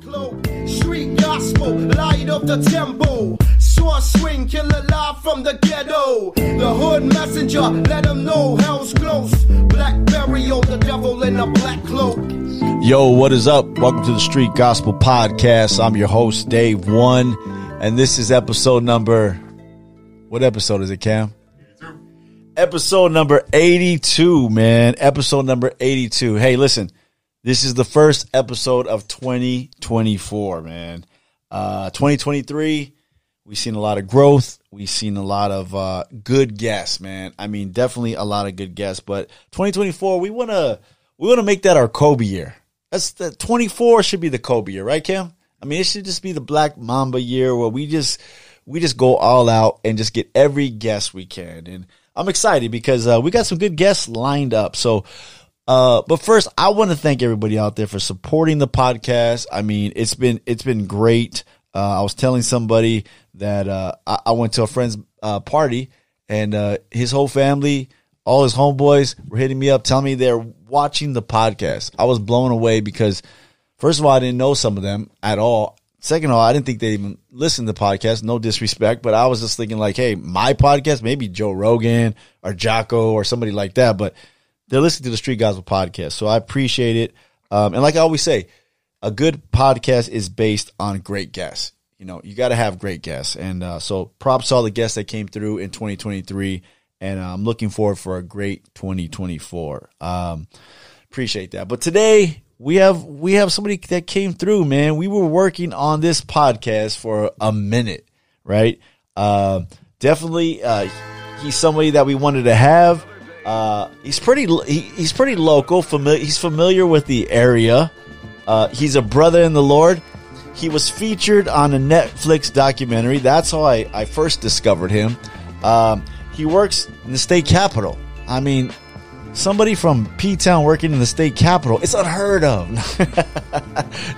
Cloak, street gospel, light of the temple. Sword swing, killer live from the ghetto. The hood messenger, let them know hell's close. Blackberry on the devil in a black cloak. Yo, what is up? Welcome to the Street Gospel Podcast. I'm your host, Dave One, and this is episode number. What episode is it, Cam? Episode number 82, man. Episode number 82. Hey, listen, this is the first episode of 2024, man. Uh, 2023, we've seen a lot of growth. We've seen a lot of uh, good guests, man. I mean, definitely a lot of good guests. But 2024, we want to we want to make that our Kobe year. That's the 24 should be the Kobe year, right, Cam? I mean, it should just be the Black Mamba year where we just we just go all out and just get every guest we can. And I'm excited because uh, we got some good guests lined up. So, uh, but first, I want to thank everybody out there for supporting the podcast. I mean, it's been it's been great. Uh, I was telling somebody that uh, I, I, went to a friend's uh, party and uh, his whole family, all his homeboys, were hitting me up, telling me they're watching the podcast. I was blown away because, first of all, I didn't know some of them at all. Second of all, I didn't think they even listened to the podcast. No disrespect, but I was just thinking like, hey, my podcast, maybe Joe Rogan or Jocko or somebody like that, but they're listening to the Street Gospel podcast. So I appreciate it. Um, and like I always say, a good podcast is based on great guests. You know, you got to have great guests. And uh, so props to all the guests that came through in 2023. And uh, I'm looking forward for a great 2024. Um, appreciate that. But today we have we have somebody that came through, man. We were working on this podcast for a minute, right? Uh, definitely, he's somebody that we wanted to have. Uh, he's pretty he, he's pretty local. Familiar, he's familiar with the area. Uh, he's a brother in the Lord. He was featured on a Netflix documentary. That's how I, I first discovered him. Um, he works in the state capitol. I mean, somebody from P Town working in the state capitol. It's unheard of.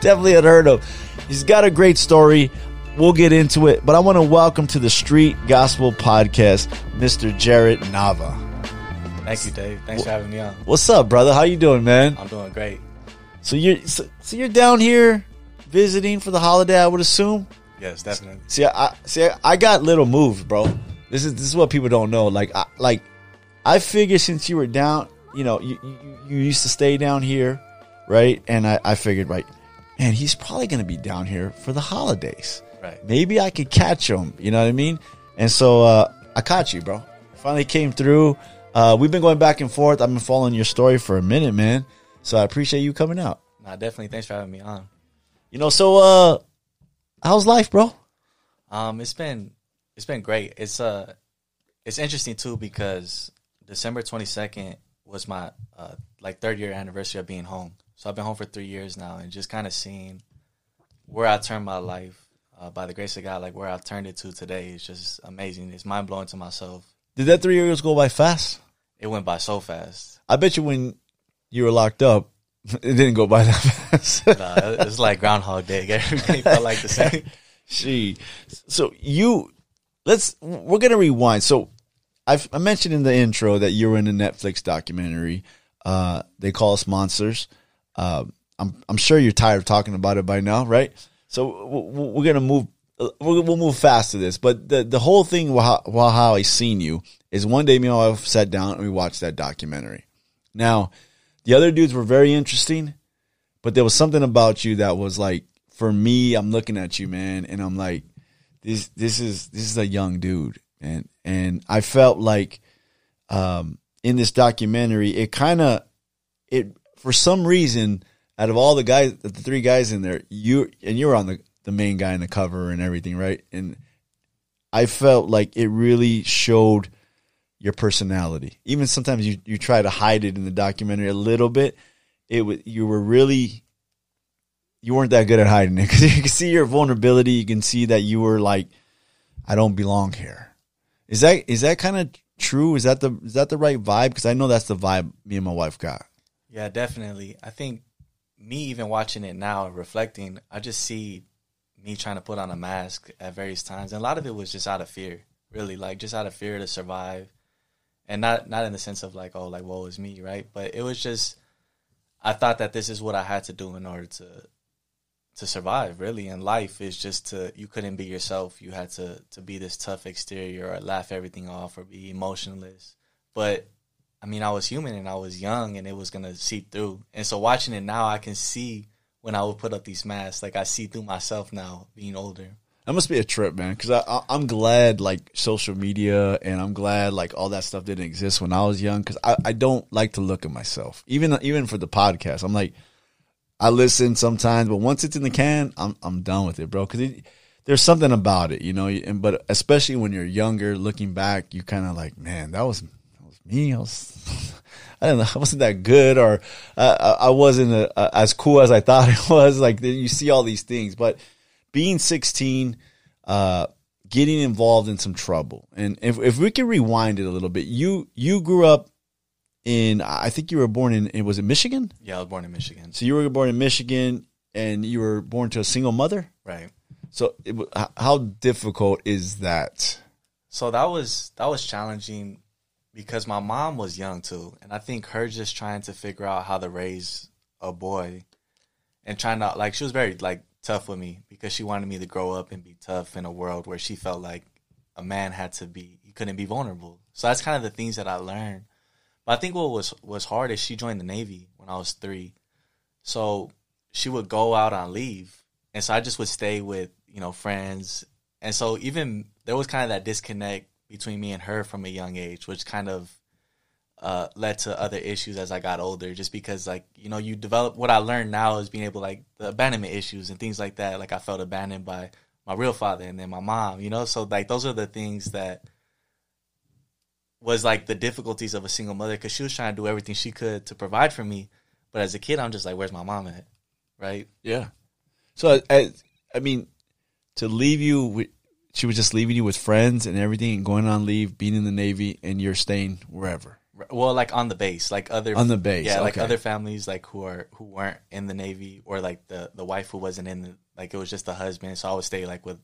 Definitely unheard of. He's got a great story. We'll get into it, but I want to welcome to the Street Gospel Podcast, Mr. Jarad Nava. Thank you, Dave. Thanks for having me on. What's up, brother? How you doing, man? I'm doing great. So you're so, so you're down here visiting for the holiday, I would assume. Yes, definitely. See, I see. I got little moves, bro. This is this is what people don't know. Like, I, like I figured since you were down, you know, you, you, you used to stay down here, right? And I, I figured, right, man, he's probably going to be down here for the holidays. Right. Maybe I could catch him. You know what I mean? And so uh, I caught you, bro. Finally came through. Uh, we've been going back and forth. I've been following your story for a minute, man. So I appreciate you coming out. Nah, definitely. Thanks for having me on. You know, so uh, how's life, bro? Um, it's been it's been great. It's uh, it's interesting too because December twenty second was my uh, like third year anniversary of being home. So I've been home for three years now, and just kind of seeing where I turned my life uh, by the grace of God, like where I turned it to today is just amazing. It's mind blowing to myself. Did that three years go by fast? It went by so fast. I bet you when you were locked up, it didn't go by that fast. nah, it's like Groundhog Day. Everything felt like the same. She, so you, let's. We're gonna rewind. So I've, I mentioned in the intro that you were in a Netflix documentary. Uh, they call us monsters. Uh, I'm I'm sure you're tired of talking about it by now, right? So we're gonna move. We'll move fast to this, but the the whole thing while how, how I seen you is one day me and my wife sat down and we watched that documentary. Now, the other dudes were very interesting, but there was something about you that was like for me. I'm looking at you, man, and I'm like, this this is this is a young dude, and and I felt like um, in this documentary, it kind of it for some reason out of all the guys, the three guys in there, you and you were on the the main guy in the cover and everything, right? And I felt like it really showed your personality. Even sometimes you you try to hide it in the documentary a little bit. It was you were really you weren't that good at hiding it because you can see your vulnerability. You can see that you were like, I don't belong here. Is that is that kind of true? Is that the is that the right vibe? Because I know that's the vibe me and my wife got. Yeah, definitely. I think me even watching it now, reflecting, I just see me trying to put on a mask at various times, and a lot of it was just out of fear, really, like just out of fear to survive, and not not in the sense of like, oh, like woe is me, right? But it was just, I thought that this is what I had to do in order to to survive, really. In life is just to you couldn't be yourself. You had to to be this tough exterior or laugh everything off or be emotionless. But I mean, I was human and I was young and it was gonna seep through. And so watching it now, I can see when I would put up these masks, like I see through myself now, being older. That must be a trip, man. Because I, I, I'm glad like social media and I'm glad like all that stuff didn't exist when I was young. Because I, I don't like to look at myself, even even for the podcast. I'm like, I listen sometimes, but once it's in the can, I'm I'm done with it, bro. Because there's something about it, you know. And but especially when you're younger, looking back, you kind of like, man, that was me. I was. I don't know. I wasn't that good, or uh, I wasn't a, a, as cool as I thought it was. Like you see all these things, but being 16, uh, getting involved in some trouble, and if if we can rewind it a little bit, you you grew up in I think you were born in, in was it Michigan? Yeah, I was born in Michigan. So you were born in Michigan, and you were born to a single mother, right? So it, how difficult is that? So that was that was challenging because my mom was young too, and I think her just trying to figure out how to raise a boy, and trying to like she was very like tough with me because she wanted me to grow up and be tough in a world where she felt like a man had to be he couldn't be vulnerable. So that's kind of the things that I learned. But I think what was was hard is she joined the Navy when I was three, so she would go out on leave, and so I just would stay with you know friends, and so even there was kind of that disconnect between me and her from a young age, which kind of uh, led to other issues as I got older. Just because, like you know, you develop what I learned now is being able like the abandonment issues and things like that. Like I felt abandoned by my real father and then my mom. You know, so like those are the things that was like the difficulties of a single mother because she was trying to do everything she could to provide for me. But as a kid, I'm just like, where's my mom at? Right? Yeah. So I, I mean, to leave you she was just leaving you with friends and everything and going on leave, being in the Navy, and you're staying wherever. Well, like on the base, like other on the base, yeah, okay. like other families, like who are who weren't in the Navy, or like the the wife who wasn't in the like it was just the husband. So I would stay like with,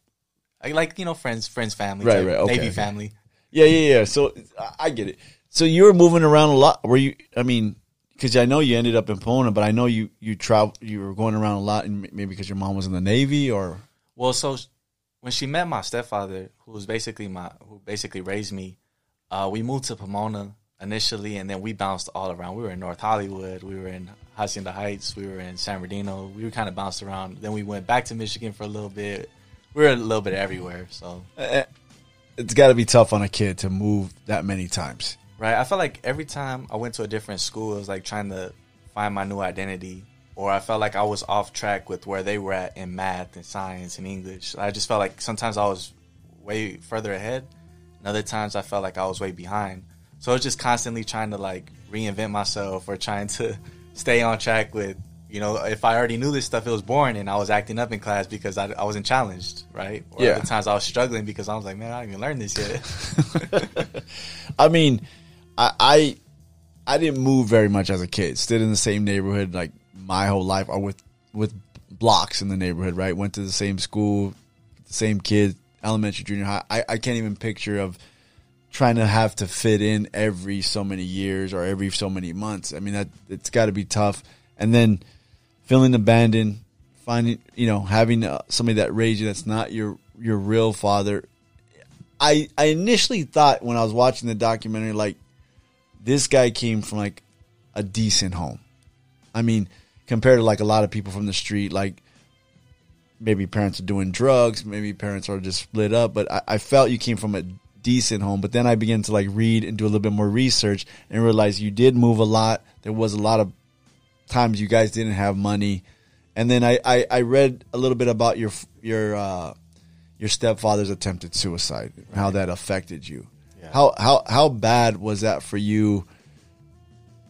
like, like you know friends, friends, family, right, right, okay, Navy okay. family. Yeah, yeah, yeah. So I get it. So you were moving around a lot. Were you? I mean, because I know you ended up in Pomona, but I know you you travel. You were going around a lot, and maybe because your mom was in the Navy, or well, so when she met my stepfather, who was basically my who basically raised me, uh, we moved to Pomona initially, and then we bounced all around. We were in North Hollywood, we were in Hacienda Heights, we were in San Bernardino. We were kind of bounced around. Then we went back to Michigan for a little bit. We were a little bit everywhere. So it's got to be tough on a kid to move that many times, right? I felt like every time I went to a different school, it was like trying to find my new identity or I felt like I was off track with where they were at in math and science and English. I just felt like sometimes I was way further ahead, and other times I felt like I was way behind. So I was just constantly trying to like reinvent myself or trying to stay on track with, you know, if I already knew this stuff, it was boring and I was acting up in class because I, I wasn't challenged, right? Or yeah. other times I was struggling because I was like, man, I didn't even learn this yet. I mean, I, I I didn't move very much as a kid. Stayed in the same neighborhood, like my whole life or with with blocks in the neighborhood, right? Went to the same school, same kids, elementary, junior high. I, I can't even picture of trying to have to fit in every so many years or every so many months. I mean that it's got to be tough. And then feeling abandoned, finding you know having uh, somebody that raised you that's not your your real father. I I initially thought when I was watching the documentary like this guy came from like a decent home. I mean, compared to like a lot of people from the street, like maybe parents are doing drugs, maybe parents are just split up. But I, I, felt you came from a decent home. But then I began to like read and do a little bit more research and realize you did move a lot. There was a lot of times you guys didn't have money. And then I, I, I read a little bit about your your uh, your stepfather's attempted suicide, right. how that affected you. Yeah. How how how bad was that for you?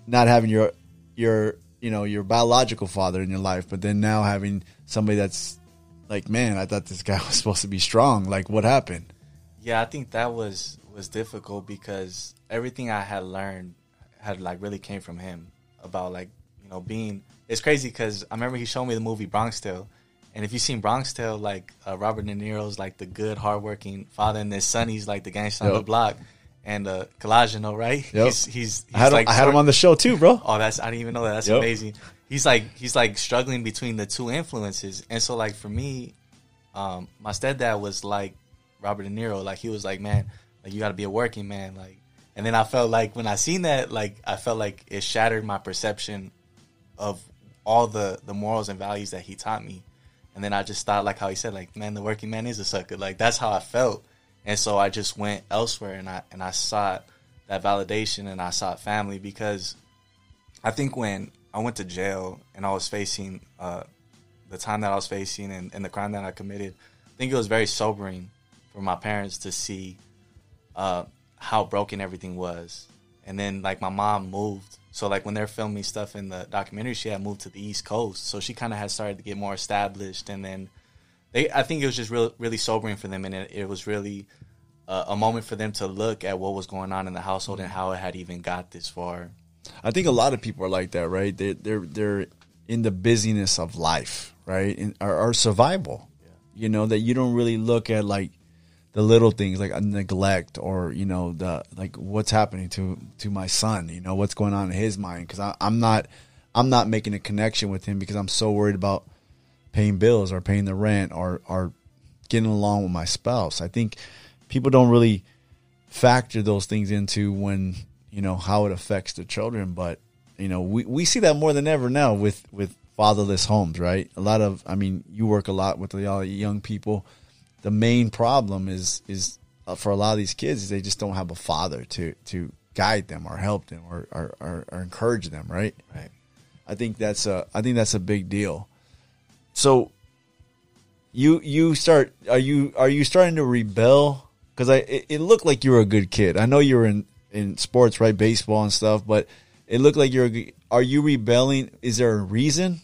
Not having your your you know your biological father in your life, but then now having somebody that's like, man, I thought this guy was supposed to be strong. Like, what happened? Yeah, I think that was was difficult because everything I had learned had like really came from him about like you know being. It's crazy because I remember he showed me the movie Bronx Tale, and if you've seen Bronx Tale, like uh, Robert De Niro's like the good, hardworking father, and then Sonny's like the gangster on the block, and uh, Calogero, right? Yep. He's he's, he's I had him, like I had him on the show too, bro. Oh, that's I didn't even know that. That's Yep. amazing. He's like he's like struggling between the two influences, and so like for me, um, my stepdad was like Robert De Niro. Like he was like, man, like you got to be a working man. Like, and then I felt like when I seen that, like I felt like it shattered my perception of all the the morals and values that he taught me. And then I just thought, like how he said, like man, the working man is a sucker. Like that's how I felt. And so I just went elsewhere, and I and I sought that validation, and I sought family because I think when I went to jail and I was facing uh, the time that I was facing and, and the crime that I committed, I think it was very sobering for my parents to see uh, how broken everything was. And then like my mom moved, so like when they're filming stuff in the documentary, she had moved to the East Coast, so she kind of had started to get more established. And then they, I think it was just real, really sobering for them, and it, it was really uh, a moment for them to look at what was going on in the household and how it had even got this far. I think a lot of people are like that, right? They they're they're in the busyness of life, right? In, or, or survival. You know that you don't really look at like the little things like a neglect or you know the like what's happening to to my son. You know what's going on in his mind because I'm not I'm not making a connection with him because I'm so worried about paying bills or paying the rent or or getting along with my spouse. I think people don't really factor those things into when you know how it affects the children but you know we, we see that more than ever now with with fatherless homes right a lot of i mean you work a lot with a lot of young people the main problem is is uh, for a lot of these kids is they just don't have a father to to guide them or help them or or, or, or encourage them right Right. I think that's a I think that's a big deal. So you you start are you are you starting to rebel? Because I it, it looked like you were a good kid. I know you were in in sports, right, baseball and stuff, but it looked like you're. Are you rebelling? Is there a reason?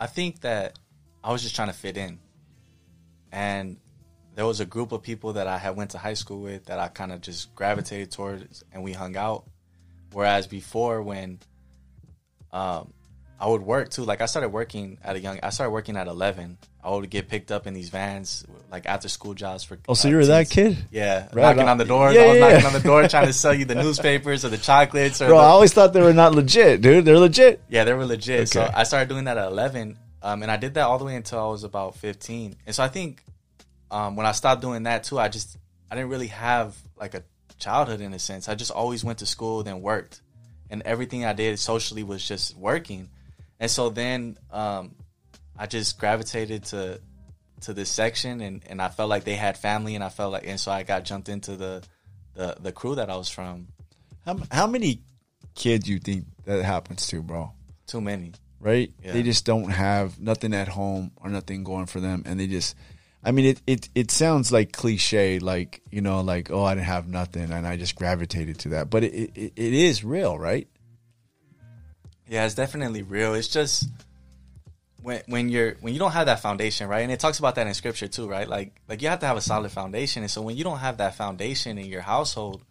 I think that I was just trying to fit in, and there was a group of people that I had went to high school with that I kind of just gravitated towards, and we hung out. Whereas before, when um, I would work too, like I started working at a young, I started working at eleven. I would get picked up in these vans, like after school jobs for. Oh, so uh, you were that kid? Yeah, Right knocking on. on the doors. Yeah, I was yeah, knocking yeah. on the door trying to sell you the newspapers or the chocolates or Bro, the, I always thought they were not legit, dude. They're legit. yeah, they were legit. So I started doing that at 11, um, and I did that all the way until I was about 15. And so I think um, when I stopped doing that too, I just I didn't really have like a childhood in a sense. I just always went to school, then worked, and everything I did socially was just working. And so then um, I just gravitated to to this section, and, and I felt like they had family, and I felt like, and so I got jumped into the the, the crew that I was from. How, how many kids you think that happens to, bro? Too many. right? Yeah. They just don't have nothing at home or nothing going for them, and they just. I mean, it, it it sounds like cliche, like you know, like oh, I didn't have nothing, and I just gravitated to that. But it it, it is real, right? Yeah, it's definitely real. It's just when when you're when you don't have that foundation, right? And it talks about that in scripture too, right? Like like you have to have a solid foundation. And so when you don't have that foundation in your household,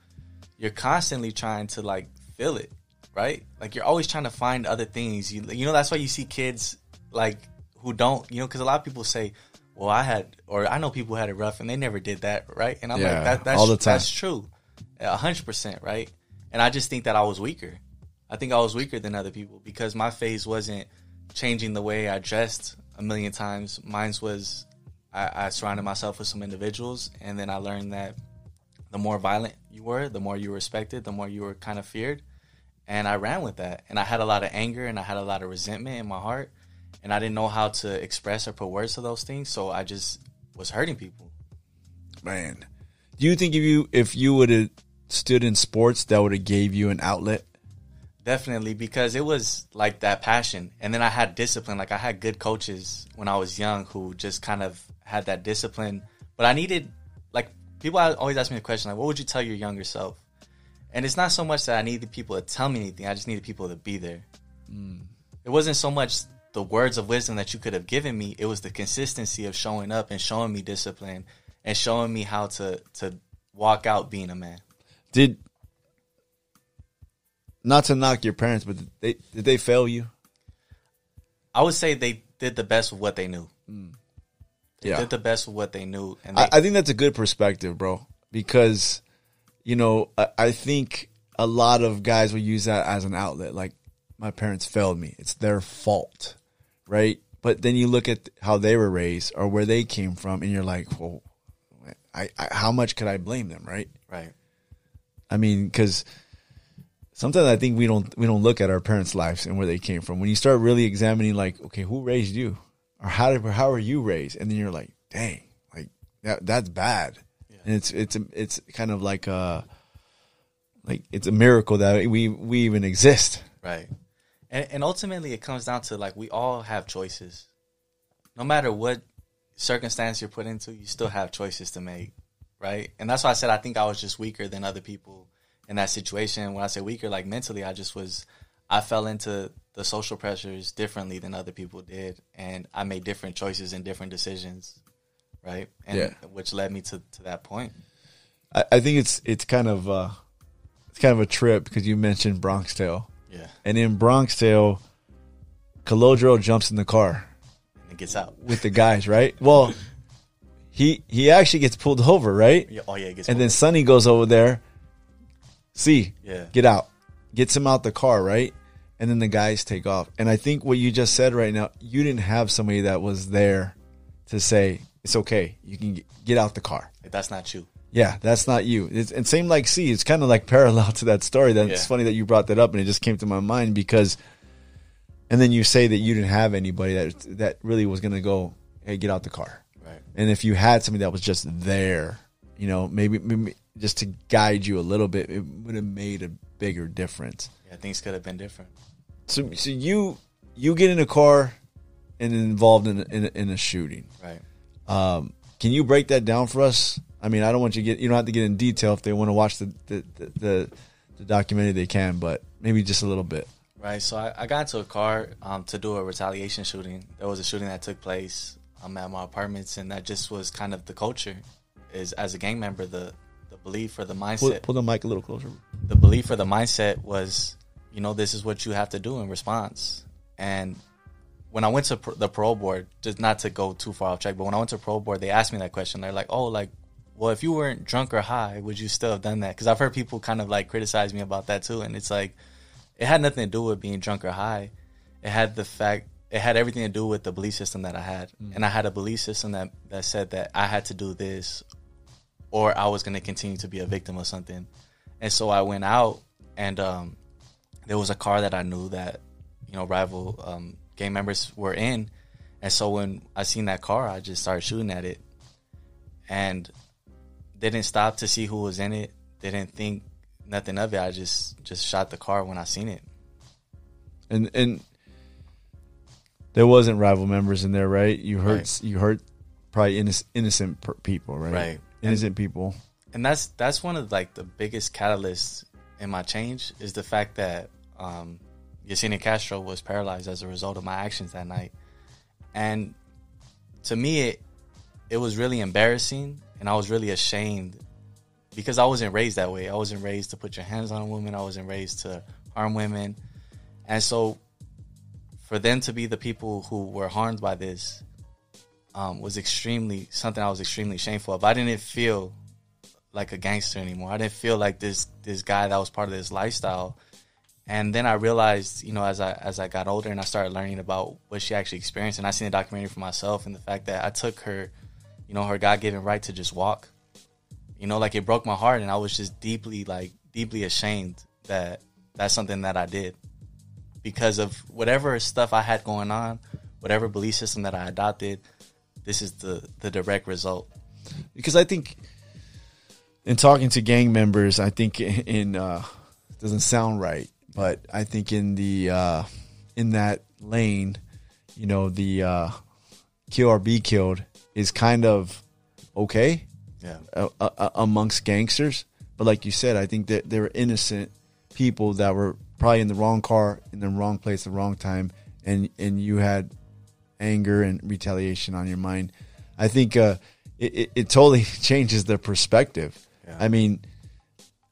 you're constantly trying to like fill it, right? Like you're always trying to find other things. You you know that's why you see kids like who don't, you know, because a lot of people say, "Well, I had," or "I know people who had it rough," and they never did that, right? And I'm Yeah, like, that, that's all the time. that's true, a hundred percent, right? And I just think that I was weaker. I think I was weaker than other people because my phase wasn't changing the way I dressed a million times. Mine's was I, I surrounded myself with some individuals, and then I learned that the more violent you were, the more you were respected, the more you were kind of feared. And I ran with that. And I had a lot of anger and I had a lot of resentment in my heart. And I didn't know how to express or put words to those things. So I just was hurting people. Man, do you think if you if you would have stood in sports, that would have gave you an outlet? Definitely, because it was like that passion. And then I had discipline. Like I had good coaches when I was young who just kind of had that discipline. But I needed, like, people always ask me the question, like, what would you tell your younger self? And it's not so much that I needed people to tell me anything. I just needed people to be there. Mm. it wasn't so much the words of wisdom that you could have given me. It was the consistency of showing up and showing me discipline and showing me how to to walk out being a man. Did not to knock your parents, but did they did they fail you? I would say they did the best with what they knew. They Mm. Yeah. did the best with what they knew, and they, I, I think that's a good perspective, bro. Because, you know, I, I think a lot of guys will use that as an outlet. Like, my parents failed me. It's their fault, right? But then you look at how they were raised or where they came from, and you're like, well, I, I how much could I blame them, right? right. I mean, because sometimes I think we don't we don't look at our parents' lives and where they came from. When you start really examining, like, okay, who raised you, or how did how are you raised, and then you're like, dang, like that that's bad, and it's it's it's kind of like a like it's a miracle that we we even exist. Right. And and ultimately it comes down to like we all have choices. No matter what circumstance you're put into, you still have choices to make. Right. And that's why I said I think I was just weaker than other people in that situation. When I say weaker, like mentally I just was I fell into the social pressures differently than other people did. And I made different choices and different decisions. Right. And Yeah. which led me to, to that point. I, I think it's it's kind of uh it's kind of a trip because you mentioned Bronx Tale, Yeah. and in Bronx Tale, Calogero jumps in the car. And gets out. with the guys, right? Well, he he actually gets pulled over, right? Yeah, Oh yeah, And then. Sonny goes over there. See, Yeah. get out, gets him out the car, right? And then the guys take off. And I think what you just said right now, you didn't have somebody that was there to say it's okay, you can get- out the car. Like, that's not you. Yeah, that's not you. It's, and same like C, it's kind of like parallel to that story. That it's Yeah. funny that you brought that up, and it just came to my mind because. And then you say that you didn't have anybody that that really was going to go, hey, get out the car. Right. And if you had somebody that was just there, you know, maybe, maybe just to guide you a little bit, it would have made a bigger difference. Yeah, things could have been different. So, so you you get in a car and involved in a, in a, in a shooting. Right. Um, can you break that down for us? I mean, I don't want you to get you don't have to get in detail if they want to watch the the, the, the, the documentary they can, but maybe just a little bit. Right. So I, I got into a car um, to do a retaliation shooting. There was a shooting that took place um, at my apartments, and that just was kind of the culture. Is as a gang member, the the belief or the mindset, pull the mic a little closer. the belief or the mindset was, you know, this is what you have to do in response. And when I went to pr- the parole board, just not to go too far off track, but when I went to parole board, they asked me that question. They're like, "Oh, like, well, if you weren't drunk or high, would you still have done that?" Because I've heard people kind of like criticize me about that too, and it's like, it had nothing to do with being drunk or high. It had the fact, it had everything to do with the belief system that I had, mm. and I had a belief system that that said that I had to do this, or I was going to continue to be a victim of something. And so I went out, and um, there was a car that I knew that you know rival um, gang members were in, and so when I seen that car, I just started shooting at it, and didn't stop to see who was in it. They didn't think nothing of it. I just just shot the car when I seen it. And and there wasn't rival members in there, right? You hurt Right. you hurt probably innocent, innocent people, right? Right. Innocent people. and that's that's one of like the biggest catalysts in my change is the fact that um, Yesenia Castro was paralyzed as a result of my actions that night, and to me it it was really embarrassing, and I was really ashamed because I wasn't raised that way. I wasn't raised to put your hands on a woman. I wasn't raised to harm women, and so for them to be the people who were harmed by this um, was extremely something I was extremely shameful of. I didn't feel like a gangster anymore. I didn't feel like this this guy that was part of this lifestyle. And then I realized, you know, as I as I got older and I started learning about what she actually experienced, and I seen the documentary for myself, and the fact that I took her, you know, her God given right to just walk. You know, like it broke my heart, and I was just deeply, like, deeply ashamed that that's something that I did because of whatever stuff I had going on, whatever belief system that I adopted. This is the the direct result. because I think in talking to gang members, I think in uh, doesn't sound right, but I think in the uh, in that lane, you know, the uh, kill or be killed is kind of okay Yeah. uh, uh, amongst gangsters. But like you said, I think that they were innocent people that were probably in the wrong car, in the wrong place, the wrong time, and and you had anger and retaliation on your mind, I think uh, it, it, it totally changes the perspective. Yeah. I mean,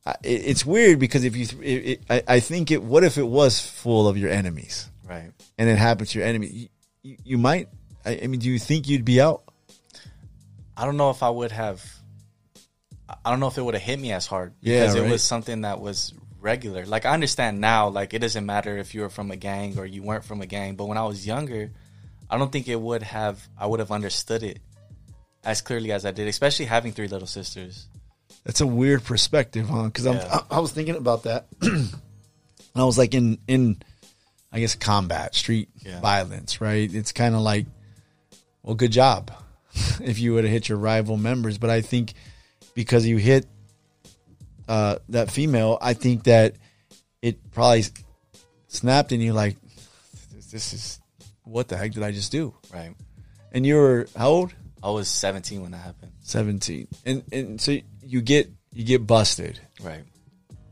I- it's weird because if you, it, it, I, I think it. What if it was full of your enemies, Right. and it happened to your enemy? You, you, you might. I, I mean, do you think you'd be out? I don't know if I would have. I don't know if it would have hit me as hard Yeah, because right. it was something that was regular. Like I understand now, like it doesn't matter if you were from a gang or you weren't from a gang. But when I was younger, I don't think it would have. I would have understood it as clearly as I did, especially having three little sisters. That's a weird perspective, huh? Because Yeah. I, I was thinking about that, and I was like, in in, I guess combat, street Yeah. violence, right? It's kind of like, well, good job, if you would have hit your rival members. But I think because you hit uh, that female, I think that it probably snapped in you like, this is what the heck did I just do? Right. And you were how old? I was 17 when that happened. 17 and and so you get you get busted Right.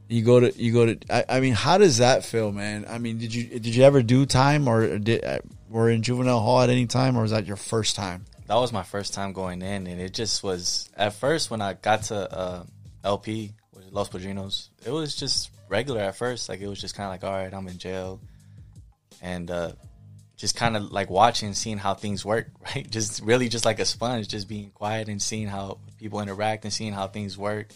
you go to you go to I, I mean how does that feel man i mean did you did you ever do time or did uh, were in juvenile hall at any time or was that your first time That was my first time going in, and it just was at first when I got to uh, LP Los Padrinos, it was just regular at first. Like it was just kind of like, all right, I'm in jail, and uh, just kind of like watching, seeing how things work, right? Just really just like a sponge, just being quiet and seeing how people interact and seeing how things work,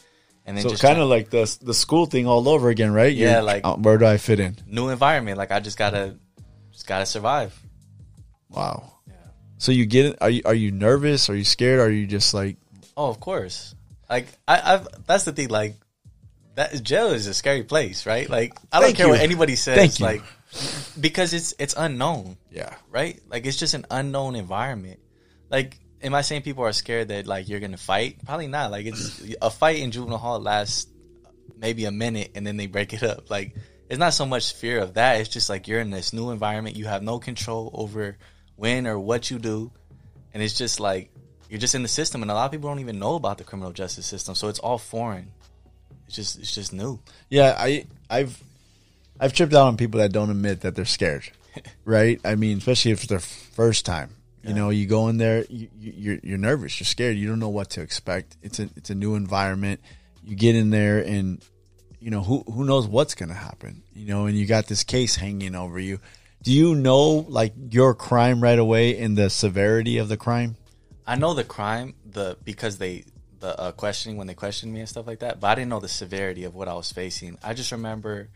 and then so just kind of like the the school thing all over again right Yeah, You're- like- uh, where do i fit in new environment. Like I just gotta, just gotta survive. wow Yeah. so you get it are you are you nervous are you scared are you just like Oh, of course. Like I, I've that's the thing. Like that jail is a scary place, right? Like I don't Thank care you. what anybody says. Thank you. Because it's it's unknown, yeah right? Like it's just an unknown environment. Like, am I saying people are scared that like you're gonna fight? Probably not. Like it's a fight in juvenile hall lasts maybe a minute and then they break it up. Like it's not so much fear of that. It's just like you're in this new environment. You have no control over when or what you do, and it's just like you're just in the system. And a lot of people don't even know about the criminal justice system, so it's all foreign. It's just it's just new. Yeah, I I've I've tripped out on people that don't admit that they're scared. right? I mean, especially if it's their first time. You know, you go in there, you, you, you're you're nervous, you're scared, you don't know what to expect. It's a it's a new environment. You get in there, and you know who who knows what's gonna happen. You know, and you got this case hanging over you. Do you know like your crime right away and the severity of the crime? I know the crime, the because they the uh, questioning when they questioned me and stuff like that, but I didn't know the severity of what I was facing. I just remember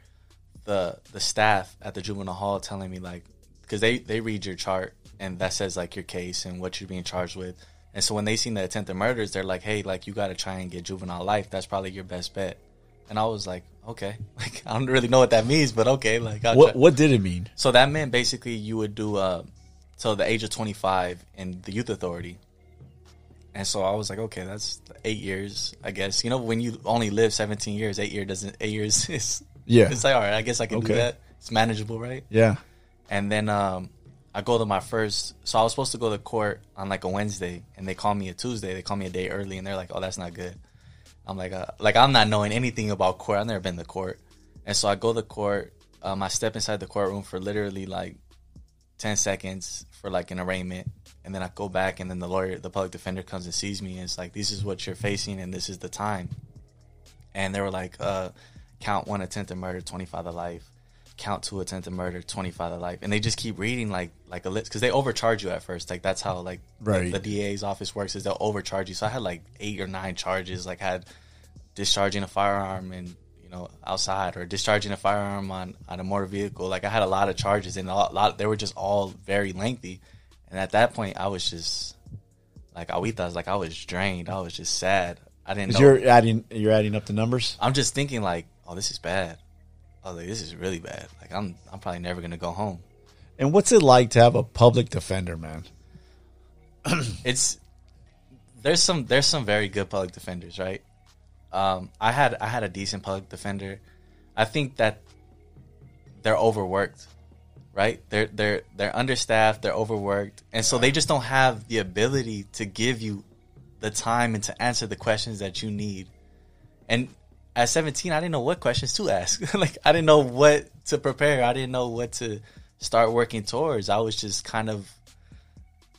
the the staff at the juvenile hall telling me like because they they read your chart and that says like your case and what you're being charged with. And so when they seen the attempted murders, they're like, "Hey, like you got to try and get juvenile life. That's probably your best bet." And I was like, "Okay, like I don't really know what that means, but okay, like I'll What try. what did it mean? So that meant basically you would do uh till the age of 25 in the youth authority. And so I was like, okay, that's eight years, I guess. You know, when you only live 17 years, eight year doesn't eight years is Yeah. It's like all right, I guess I can Okay. do that. It's manageable, right? Yeah. And then um, I go to my first. So I was supposed to go to court on like a Wednesday, and they call me a Tuesday. They call me a day early, and they're like, "Oh, that's not good." I'm like, uh, like I'm not knowing anything about court. I've never been to court, and so I go to court. Um, I step inside the courtroom for literally like ten seconds for like an arraignment, and then I go back, and then the lawyer, the public defender, comes and sees me, and it's like, "This is what you're facing, and this is the time." And they were like, uh, "Count one attempted murder, twenty five to life." count two attempted murder, twenty five to life, and they just keep reading like like a list because they overcharge you at first. Like that's how like the- Right. the, DA's office works is they'll overcharge you. So I had like eight or nine charges. Like I had discharging a firearm and you know outside or discharging a firearm on on a motor vehicle. Like I had a lot of charges and a lot, lot they were just all very lengthy. And at that point, I was just like Awita was like I was drained. I was just sad. I didn't know. you're adding you're adding up the numbers. I'm just thinking like, oh, this is bad. I was like, this is really bad. Like I'm I'm probably never gonna go home. And what's it like to have a public defender, man? It's there's some there's some very good public defenders, right? Um, I had I had a decent public defender. I think that they're overworked, right? They're they're they're understaffed, they're overworked, and so they just don't have the ability to give you the time and to answer the questions that you need. And at 17, I didn't know what questions to ask. like I didn't know what to prepare. I didn't know what to start working towards. I was just kind of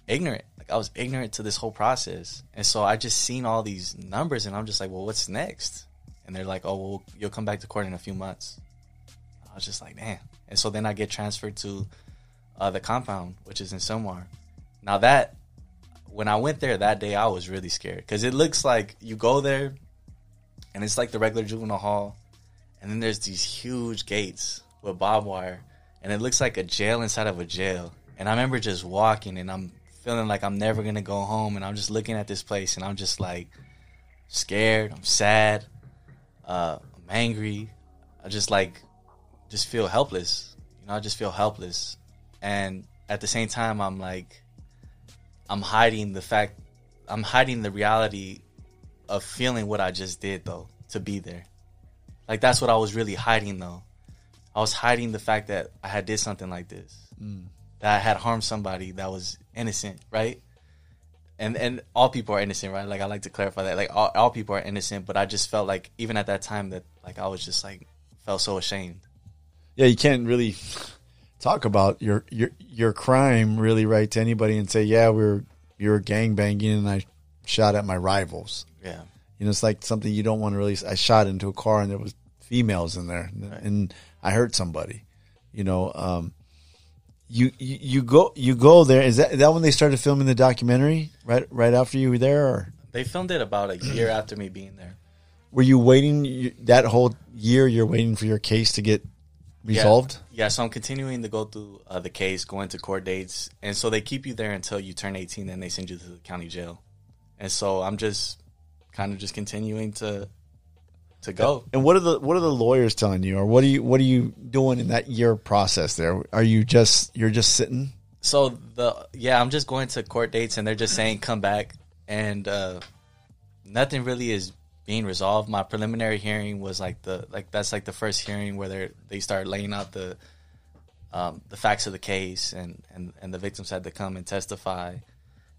ignorant. Like I was ignorant to this whole process. And so I just seen all these numbers and I'm just like, well, what's next? And they're like, oh, well, you'll come back to court in a few months. I was just like, damn. And so then I get transferred to uh, the compound, which is in Sylmar. Now that, when I went there that day, I was really scared because it looks like you go there and it's like the regular juvenile hall. And then there's these huge gates with barbed wire and it looks like a jail inside of a jail. And I remember just walking and I'm feeling like I'm never gonna go home and I'm just looking at this place and I'm just like scared, I'm sad, uh, I'm angry. I just like just feel helpless. You know, I just feel helpless. And at the same time I'm like I'm hiding the fact I'm hiding the reality of feeling what I just did though, to be there. Like that's what I was really hiding though. I was hiding the fact that I had did something like this. Mm. That I had harmed somebody that was innocent, right? And and all people are innocent, right? Like I like to clarify that. Like all, all people are innocent, but I just felt like even at that time that like I was just like felt so ashamed. Yeah, you can't really talk about your your your crime really right to anybody and say, yeah, we are you're gang banging and I shot at my rivals. Yeah, you know, it's like something you don't want to really. I shot into a car and there was females in there, right. and I hurt somebody. You know, um, you, you you go you go there. Is that is that when they started filming the documentary? Right right after you were there, or they filmed it about a year after me being there. Were you waiting that whole year? You're waiting for your case to get resolved. Yeah, yeah so I'm continuing to go through uh, the case, going to court dates, and so they keep you there until you turn 18, then they send you to the county jail. And so I'm just kind of just continuing to to go. And what are the what are the lawyers telling you, or what are you what are you doing in that year process? There, are you just you're just sitting? So the yeah, I'm just going to court dates, and they're just saying come back, and uh, nothing really is being resolved. My preliminary hearing was like the like that's like the first hearing where they they start laying out the um, the facts of the case, and and and the victims had to come and testify.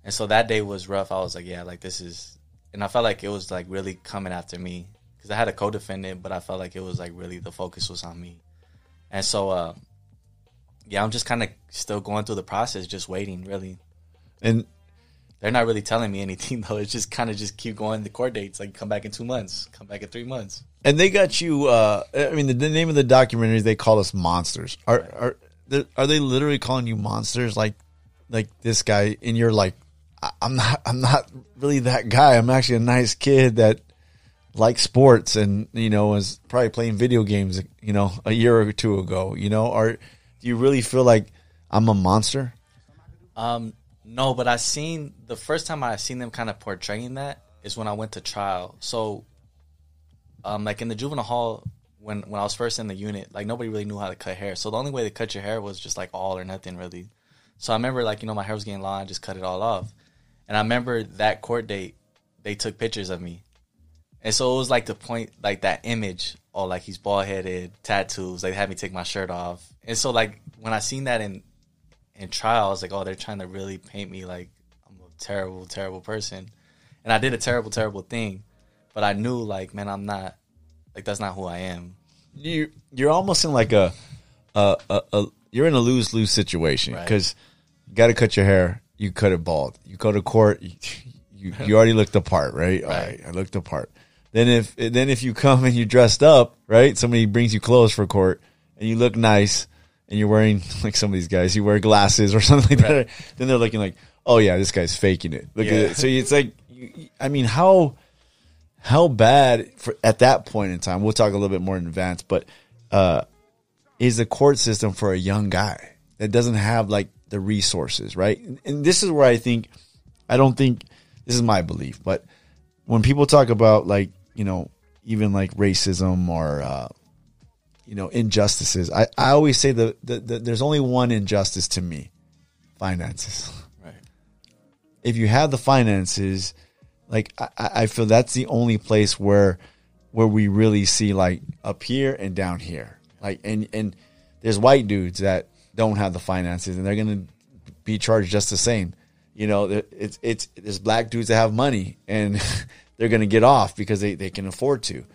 And so that day was rough. I was like, yeah, like this is, and I felt like it was like really coming after me because I had a co-defendant, but I felt like it was like really the focus was on me. And so, uh, yeah, I'm just kind of still going through the process, just waiting, really. And they're not really telling me anything though. It's just kind of just keep going the court dates, like come back in two months, come back in three months. And they got you. Uh, I mean, the, the name of the documentary they call us monsters. Are right. are are they literally calling you monsters? Like, like this guy, and you're like, I'm not. I'm not really that guy. I'm actually a nice kid that like sports and you know was probably playing video games you know a year or two ago you know? Or do you really feel like i'm a monster? Um no but i seen the first time i seen them kind of portraying that is when i went to trial. So um like in the juvenile hall when when i was first in the unit like nobody really knew how to cut hair. So the only way to cut your hair was just like all or nothing really. So i remember like you know my hair was getting long. I just cut it all off and i remember that court date they took pictures of me and so it was like the point, like that image, oh, like he's bald headed, tattoos. They had me take my shirt off, and so like when I seen that in in trial, I was like, oh, they're trying to really paint me like I'm a terrible, terrible person, and I did a terrible, terrible thing, but I knew like, man, I'm not like that's not who I am. You you're almost in like a a, a, a you're in a lose lose situation because right. you got to cut your hair, you cut it bald, you go to court, you you, you already looked the part, right? right? All right, I looked the part then if then if you come and you dressed up, right? Somebody brings you clothes for court and you look nice and you're wearing like some of these guys, you wear glasses or something like right. that. Then they're looking like, oh yeah, this guy's faking it. Look yeah. at it. So it's like, I mean, how how bad for at that point in time? We'll talk a little bit more in advance, but uh, is the court system for a young guy that doesn't have like the resources, right? And, and this is where I think I don't think this is my belief, but when people talk about like you know, even like racism or, uh, you know, injustices. I, I always say the, the, the, there's only one injustice to me finances. Right. If you have the finances, like I, I feel that's the only place where where we really see like up here and down here. Like and and there's white dudes that don't have the finances and they're gonna be charged just the same. You know, it's it's there's black dudes that have money and they're going to get off because they, they can afford to.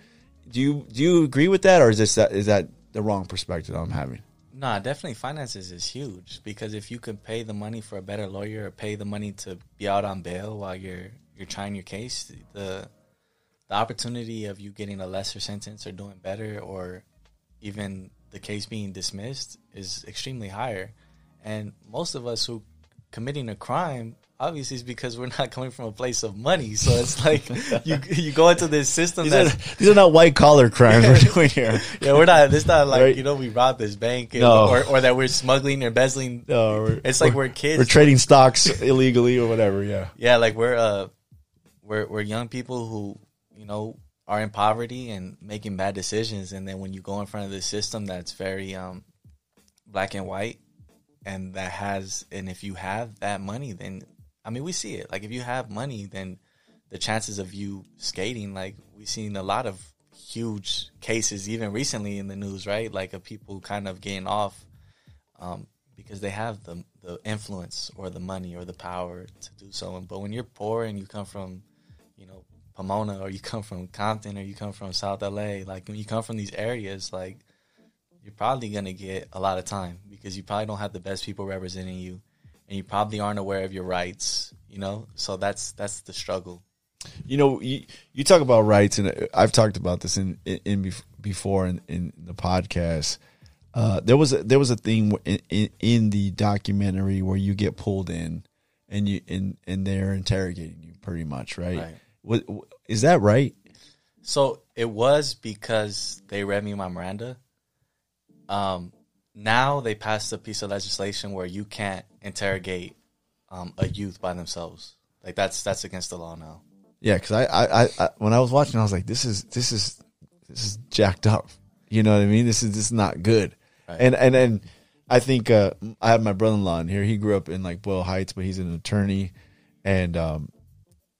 Do you do you agree with that, or is this that is that the wrong perspective I'm having? Nah, definitely finances is huge because if you could pay the money for a better lawyer or pay the money to be out on bail while you're you're trying your case, the the opportunity of you getting a lesser sentence or doing better or even the case being dismissed is extremely higher. And most of us who committing a crime obviously is because we're not coming from a place of money. So it's like you you go into this system These are, these are not white collar crimes we're doing here. yeah, we're not. It's not like Right. you know we robbed this bank, and- No. or or that we're smuggling or embezzling. No, we're- it's like we're kids. We're trading stocks illegally or whatever. Yeah. yeah, like we're uh, we're we're young people who you know are in poverty and making bad decisions, and then when you go in front of the system that's very um black and white, and that has, and if you have that money, then I mean we see it. Like if you have money, then the chances of you skating, like we've seen a lot of huge cases, even recently in the news, right? Like of people kind of getting off um, because they have the the influence or the money or the power to do so. But when you're poor and you come from, Pomona or you come from Compton or you come from South LA, like when you come from these areas, like you're probably gonna get a lot of time because you probably don't have the best people representing you, and you probably aren't aware of your rights. You know, so that's that's the struggle. You know, you, you talk about rights, and I've talked about this in in, in before in, in the podcast. Uh, there was a, there was a thing in, in, in the documentary where you get pulled in, and you and and they're interrogating you pretty much, right? Right. What, is that right? So it was because they read me my Miranda. Um, now they passed a piece of legislation where you can't interrogate um, a youth by themselves. Like that's that's against the law now. Yeah, because I, I, I, when I was watching, I was like, this is this is this is jacked up. You know what I mean? This is this is not good. Right. And and and I think uh, I have my brother in law in here. He grew up in like Boyle Heights, but he's an attorney, and um,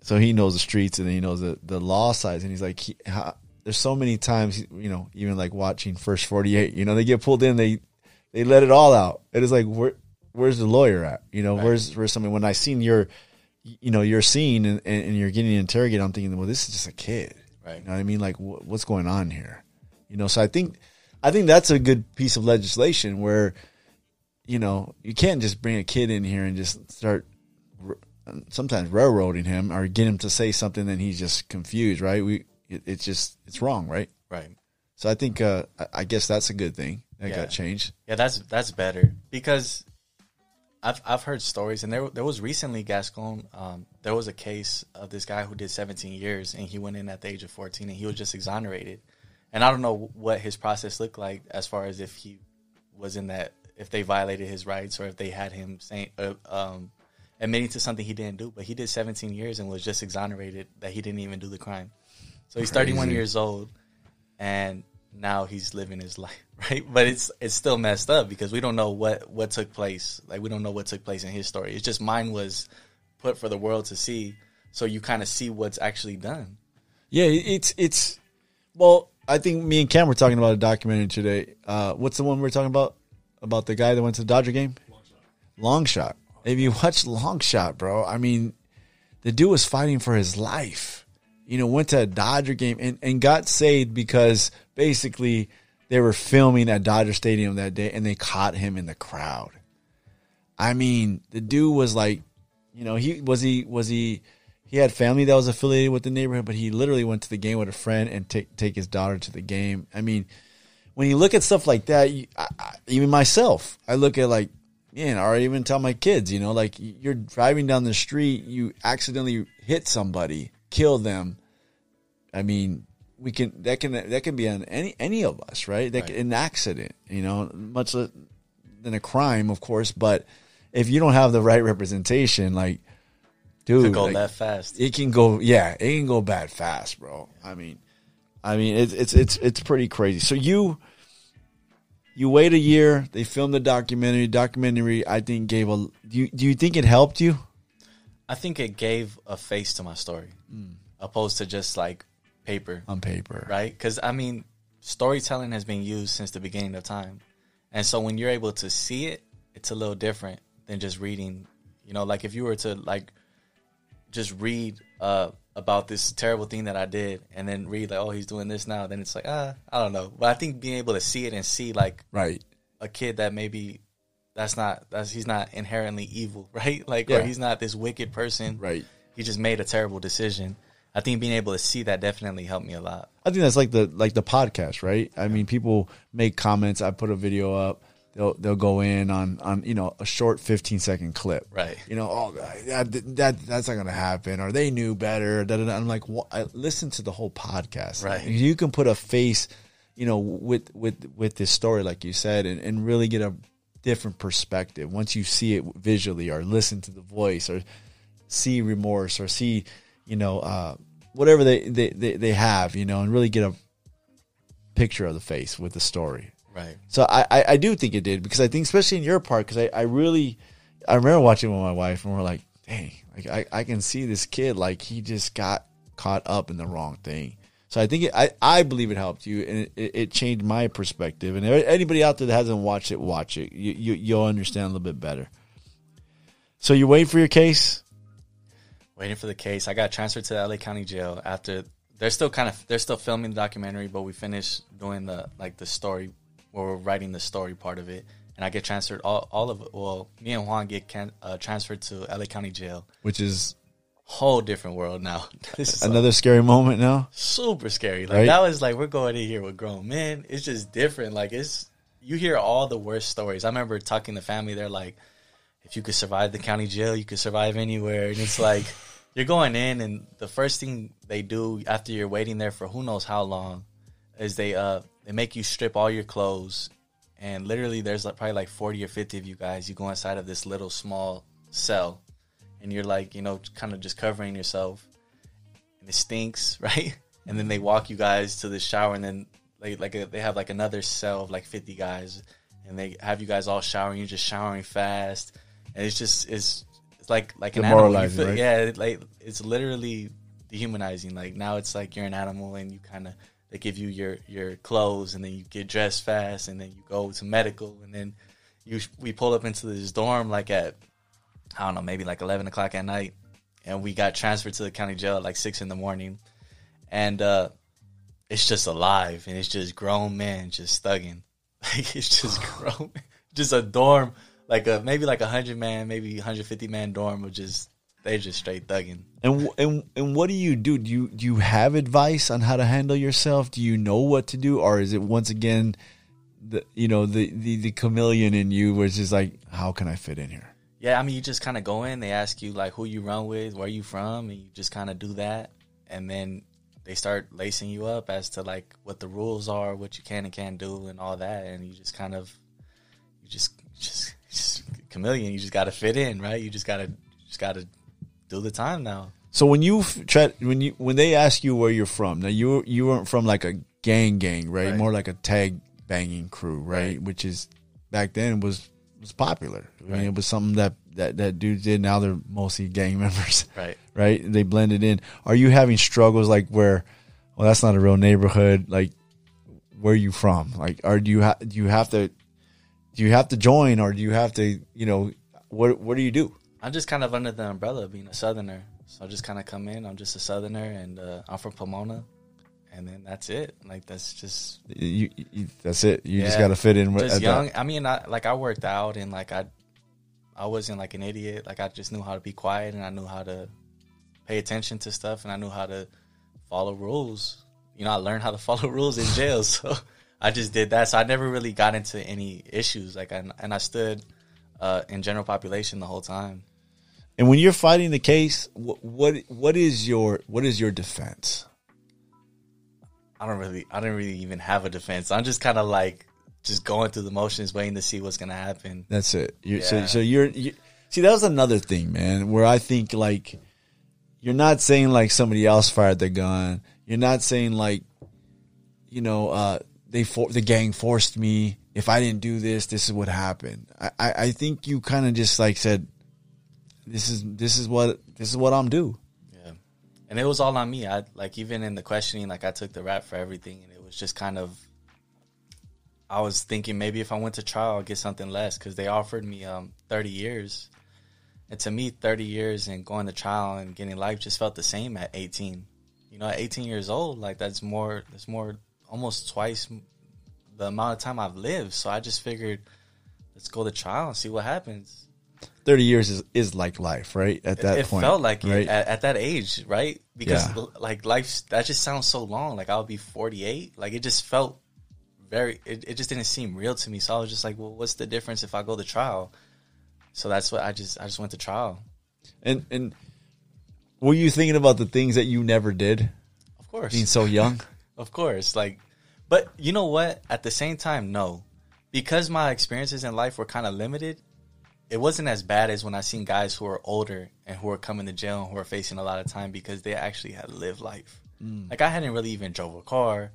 so he knows the streets and he knows the the law sides. And he's like, he, how, there's so many times, you know, even like watching First Forty Eight. You know, they get pulled in, they they let it all out. It is like where where's the lawyer at? You know, where's where's somebody? When I seen your you know, your scene and, and you're getting interrogated, I'm thinking, well, this is just a kid. Right. You know what I mean? Like, wh- what's going on here? You know, so I think, I think that's a good piece of legislation where, you know, you can't just bring a kid in here and just start sometimes railroading him or get him to say something and he's just confused, right? We, it, it's just, it's wrong, right? Right. So I think, uh, I- guess that's a good thing that Yeah. got changed. Yeah, that's that's better because I've I've heard stories, and there there was recently Gascon. Um, there was a case of this guy who did 17 years, and he went in at the age of 14, and he was just exonerated. And I don't know what his process looked like as far as if he was in that, if they violated his rights, or if they had him saying, uh, um, admitting to something he didn't do. But he did 17 years and was just exonerated that he didn't even do the crime. So he's 31 years old, and now he's living his life, right? But it's it's still messed up because we don't know what what took place. Like we don't know what took place in his story. It's just mine was put for the world to see, so you kind of see what's actually done. Yeah, it's, it's, well, I think me and Cam were talking about a documentary today. Uh, what's the one we are talking about? About the guy that went to the Dodger game? Long shot. If you watch Long Shot, bro, I mean, the dude was fighting for his life. You know, went to a Dodger game and, and got saved because basically they were filming at Dodger Stadium that day and they caught him in the crowd. I mean, the dude was like, you know, he was he was he he had family that was affiliated with the neighborhood, but he literally went to the game with a friend and take take his daughter to the game. I mean, when you look at stuff like that, you, I, I, even myself, I look at like, man, or I even tell my kids, you know, like you're driving down the street, you accidentally hit somebody, kill them. I mean, we can that can that can be on any any of us, right? That can, an accident, you know, much le- than a crime, of course. But if you don't have the right representation, like, dude, To go like, that fast. it can go yeah it can go bad fast bro i mean i mean it's it's it's it's pretty crazy so you you wait a year they filmed the documentary documentary i think gave a do you, do you think it helped you I think it gave a face to my story, opposed to just like paper. on paper right? Because I mean, storytelling has been used since the beginning of time, and so when you're able to see it, it's a little different than just reading. You know, like if you were to like just read uh, about this terrible thing that I did, and then read like, oh, he's doing this now, then it's like, ah, I don't know. But I think being able to see it and see like right a kid that maybe that's not that's he's not inherently evil, right? Like Yeah. or he's not this wicked person. Right. He just made a terrible decision. I think being able to see that definitely helped me a lot. I think that's like the like the podcast, right? I mean, people make comments. I put a video up. They'll they'll go in on on you know a short fifteen second clip, Right. You know, oh that that that's not gonna happen, or they knew better. Da, da, da. I'm like? I listen to the whole podcast, Right. You can put a face, you know, with with with this story, like you said, and, and really get a different perspective once you see it visually, or listen to the voice, or see remorse, or see, you know, uh, whatever they, they they they have, you know, and really get a picture of the face with the story. Right. So I, I, I do think it did because I think especially in your part because I, I really I remember watching it with my wife and we're like, dang, like I, I can see this kid like he just got caught up in the wrong thing. So I think it, I I believe it helped you and it, it, it changed my perspective. And anybody out there that hasn't watched it, watch it. You, you you'll understand a little bit better. So you wait for your case. Waiting for the case. I got transferred to the LA County Jail after they're still kind of they're still filming the documentary, but we finished doing the like the story where we're writing the story part of it. And I get transferred all, all of it. Well, me and Juan get can, uh, transferred to LA County Jail. Which is Whole different world now. this is another scary moment now. super scary. Like Right? that was like we're going in here with grown men. It's just different. Like it's you hear all the worst stories. I remember talking to family. They're like, if you could survive the county jail, you could survive anywhere. And it's like you're going in, and the first thing they do after you're waiting there for who knows how long is they uh they make you strip all your clothes, and literally there's like probably like forty or fifty of you guys. You go inside of this little small cell, and you're like you know kind of just covering yourself and it stinks, right? And then they walk you guys to the shower, and then like like a, they have like another cell of like fifty guys, and they have you guys all showering. You're just showering fast, and it's just it's it's like like an animal. Feel- right? Yeah, like it's literally dehumanizing. Like now it's like you're an animal, and you kind of they give you your your clothes, and then you get dressed fast, and then you go to medical, and then you we pull up into this dorm like at I don't know maybe like eleven o'clock at night. And we got transferred to the county jail at like six in the morning, and uh, it's just alive, and it's just grown men just thugging, like it's just grown, just a dorm, like a maybe like a hundred man, maybe hundred fifty man dorm of just they're just straight thugging. And and and what do you do? Do you do you have advice on how to handle yourself? Do you know what to do, or is it once again, the you know the the, the chameleon in you, it's just like, how can I fit in here? Yeah, I mean, you just kind of go in. They ask you like who you run with, where you from, and you just kind of do that, and then they start lacing you up as to like what the rules are, what you can and can't do, and all that, and you just kind of, you just just, just chameleon. You just got to fit in, right? You just gotta just gotta do the time now. So when you try when you when they ask you where you're from, now you you weren't from like a gang gang, right? Right. More like a tag banging crew, right? Right. Which is back then was was popular. I mean, it was something that that that dudes did. Now they're mostly gang members, Right. right? They blended in. Are you having struggles like where, well, that's not a real neighborhood. Like, where you from? Like, are do you ha- do you have to do you have to join or do you have to you know what what do you do? I'm just kind of under the umbrella of being a southerner, so I just kind of come in. I'm just a southerner, and uh, I'm from Pomona, and then that's it. Like that's just You, you that's it. You just got to fit in. with- just at that- young. I mean, I, like I worked out and like I, I wasn't like an idiot. Like I just knew how to be quiet and I knew how to pay attention to stuff and I knew how to follow rules. You know, I learned how to follow rules in jail, so I just did that. So I never really got into any issues. Like I, and I stood uh, in general population the whole time. And when you're fighting the case, what what what is your what is your defense? I don't really, I don't really even have a defense. I'm just kind of like just going through the motions, waiting to see what's gonna happen. That's it. you So Yeah. so you're you, see that was another thing, man. Where I think like you're not saying like somebody else fired the gun. You're not saying like you know uh, they for, the gang forced me. If I didn't do this, this is what happened. I I, I think you kind of just like said this is this is what this is what I'm due. Yeah. And it was all on me. I like even in the questioning, like I took the rap for everything, and it was just kind of. I was thinking maybe if I went to trial, I'd get something less because they offered me um, thirty years, and to me, thirty years and going to trial and getting life just felt the same at eighteen. You know, at eighteen years old, like that's more. That's more, almost twice the amount of time I've lived. So I just figured, let's go to trial and see what happens. Thirty years is, is like life, right? At that point. it point, felt like right? it at, at that age, right? Because Yeah. like life, that just sounds so long. Like I'll be 48. Like it just felt very, it, it just didn't seem real to me. So I was just like, well, what's the difference if I go to trial? So that's what I just, I just went to trial. and and were you thinking about the things that you never did, Of course. being so young? Of course, like, but you know what? At the same time, no, because my experiences in life were kind of limited. It wasn't as bad as when I seen guys who are older and who are coming to jail and who are facing a lot of time because they actually had lived life. Mm. Like I hadn't really even drove a car.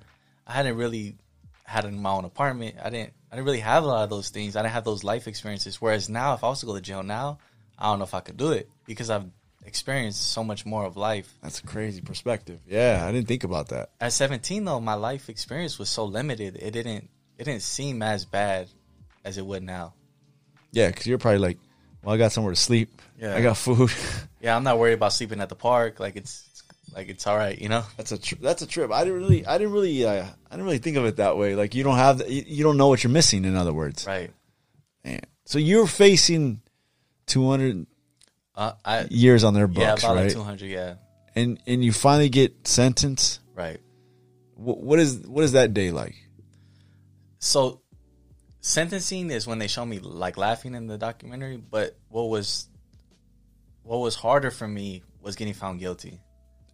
I hadn't really had my own apartment. I didn't. I didn't really have a lot of those things. I didn't have those life experiences. Whereas now, if I was to go to jail now, I don't know if I could do it because I've experienced so much more of life That's a crazy perspective. Yeah, I didn't think about that. at 17 though my life experience was so limited it didn't it didn't seem as bad as it would now Yeah, because you're probably like, well, I got somewhere to sleep. Yeah. I got food. yeah i'm not worried about sleeping at the park like it's like it's all right you know That's a that's a trip. I didn't really I didn't really uh, I didn't really think of it that way. Like you don't have the, you, don't know what you're missing. In other words, right Man. So you're facing 200 uh, i years on their yeah books, about like right? 200 yeah And and you finally get sentenced. right what is what is that day like? so sentencing is when they show me like laughing in the documentary but what was what was harder for me was getting found guilty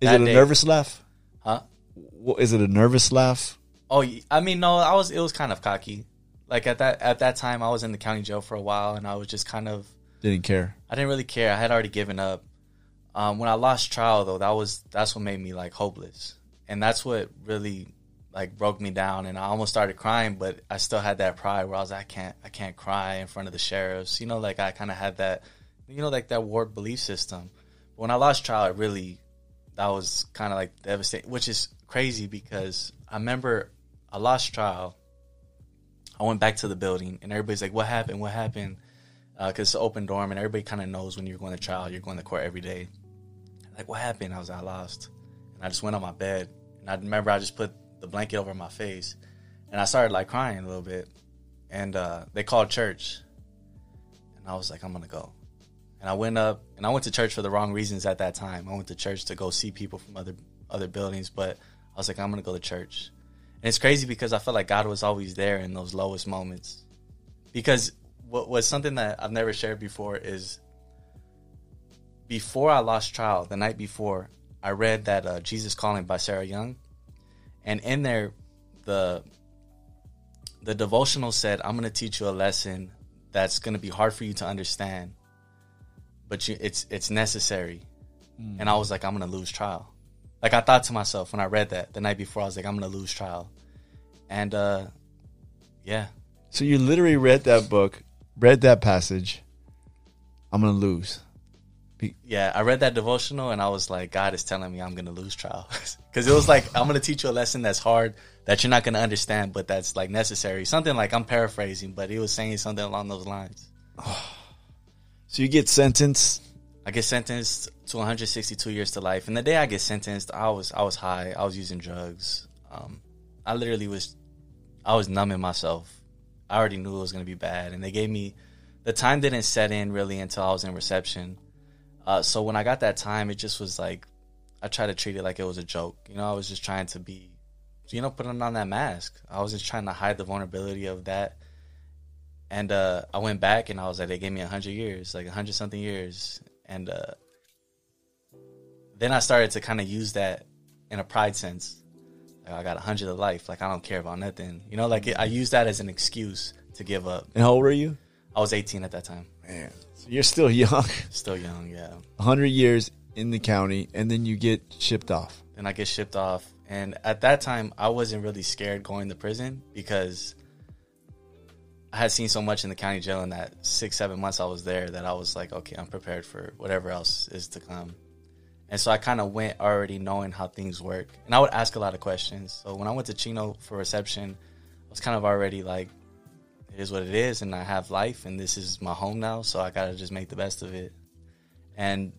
Is That it a day- nervous laugh? huh Wha- Is it a nervous laugh? Oh, I mean, no, I was. It was kind of cocky. Like at that at that time, I was in the county jail for a while, and I was just kind of. Didn't care. I didn't really care. I had already given up. Um, when I lost trial, though, that was that's what made me like hopeless, and that's what really like broke me down. And I almost started crying, but I still had that pride where I was like, I can't, I can't cry in front of the sheriffs. You know, like I kind of had that, you know, like that warped belief system. But when I lost trial, it really that was kind of like devastating, which is crazy because I remember I lost trial. I went back to the building and everybody's like, "What happened? What happened?" Uh, because it's an open dorm and everybody kind of knows when you're going to trial, you're going to court every day. Like, what happened? I was, I lost, and I just went on my bed and I remember I just put the blanket over my face and I started like crying a little bit, and uh, they called church, and I was like, I'm gonna go. And I went up and I went to church for the wrong reasons at that time. I went to church to go see people from other other buildings, but I was like, I'm gonna go to church. And it's crazy because I felt like God was always there in those lowest moments. Because what was something that I've never shared before is before I lost trial, the night before, I read that uh, Jesus Calling by Sarah Young, and in there, the the devotional said, "I'm going to teach you a lesson that's going to be hard for you to understand, but you, it's it's necessary." And I was like, "I'm going to lose trial." Like I thought to myself when I read that the night before, I was like, "I'm going to lose trial," and uh, yeah, So you literally read that book, read that passage. I'm gonna lose. Yeah, I read that devotional and I was like, God is telling me I'm going to lose trial. Because it was like, I'm going to teach you a lesson that's hard, that you're not going to understand, but that's like necessary. Something like, I'm paraphrasing, but he was saying something along those lines. So you get sentenced. I get sentenced to 162 years to life. And the day I get sentenced, I was I was high. I was using drugs. Um, I literally was, I was numbing myself. I already knew it was going to be bad, and they gave me, the time didn't set in really until I was in reception. Uh, so when I got that time, it just was like, I tried to treat it like it was a joke. You know, I was just trying to be, you know, putting on that mask. I was just trying to hide the vulnerability of that. And uh, I went back and I was like, they gave me 100 years, like 100 something years. And uh, then I started to kind of use that in a pride sense. Like, I got 100 of life. Like, I don't care about nothing. You know, like I used that as an excuse to give up. And how old were you? I was 18 at that time. Man, so you're still young. Still young, yeah. 100 years in the county, and then you get shipped off. Then I get shipped off. And at that time, I wasn't really scared going to prison because I had seen so much in the county jail in that six, seven months I was there that I was like, okay, I'm prepared for whatever else is to come. And so I kind of went already knowing how things work. And I would ask a lot of questions. So when I went to Chino for reception, I was kind of already like, it is what it is. And I have life and this is my home now. So I got to just make the best of it. And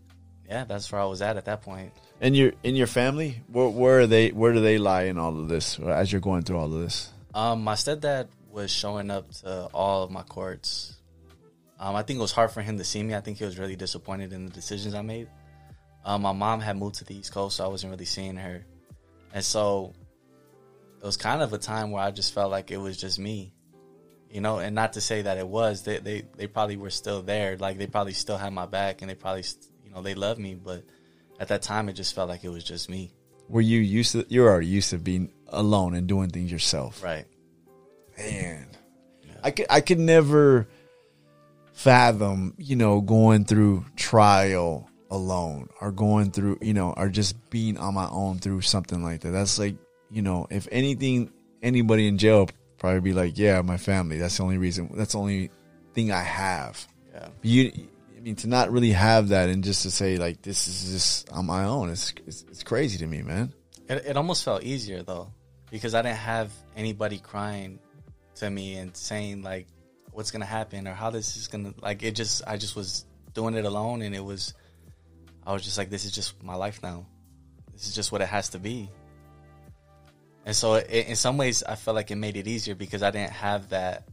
yeah, that's where I was at at that point. And your in your family, where, where are they? Where do they lie in all of this? As you're going through all of this, Um, my stepdad was showing up to all of my courts. Um, I think it was hard for him to see me. I think he was really disappointed in the decisions I made. Um, my mom had moved to the East Coast, so I wasn't really seeing her, and so it was kind of a time where I just felt like it was just me, you know. And not to say that it was, they they, they probably were still there, like they probably still had my back, and they probably you know they loved me, but at that time it just felt like it was just me, Were you used to? You're already used to being alone and doing things yourself. right? Man, I could I could never fathom, you know, going through trial alone or going through, you know, or just being on my own through something like that. That's like, you know, if anything, anybody in jail probably be like, yeah, my family. That's the only reason. That's the only thing I have. Yeah. You, I mean, to not really have that and just to say like, this is just on my own. It's it's, it's crazy to me, man. It, it almost felt easier though, because I didn't have anybody crying to me and saying like, "What's gonna happen?" or "How this is gonna like." It just, I just was doing it alone, and it was, I was just like, "This is just my life now. This is just what it has to be." And so, it, in some ways, I felt like it made it easier because I didn't have that.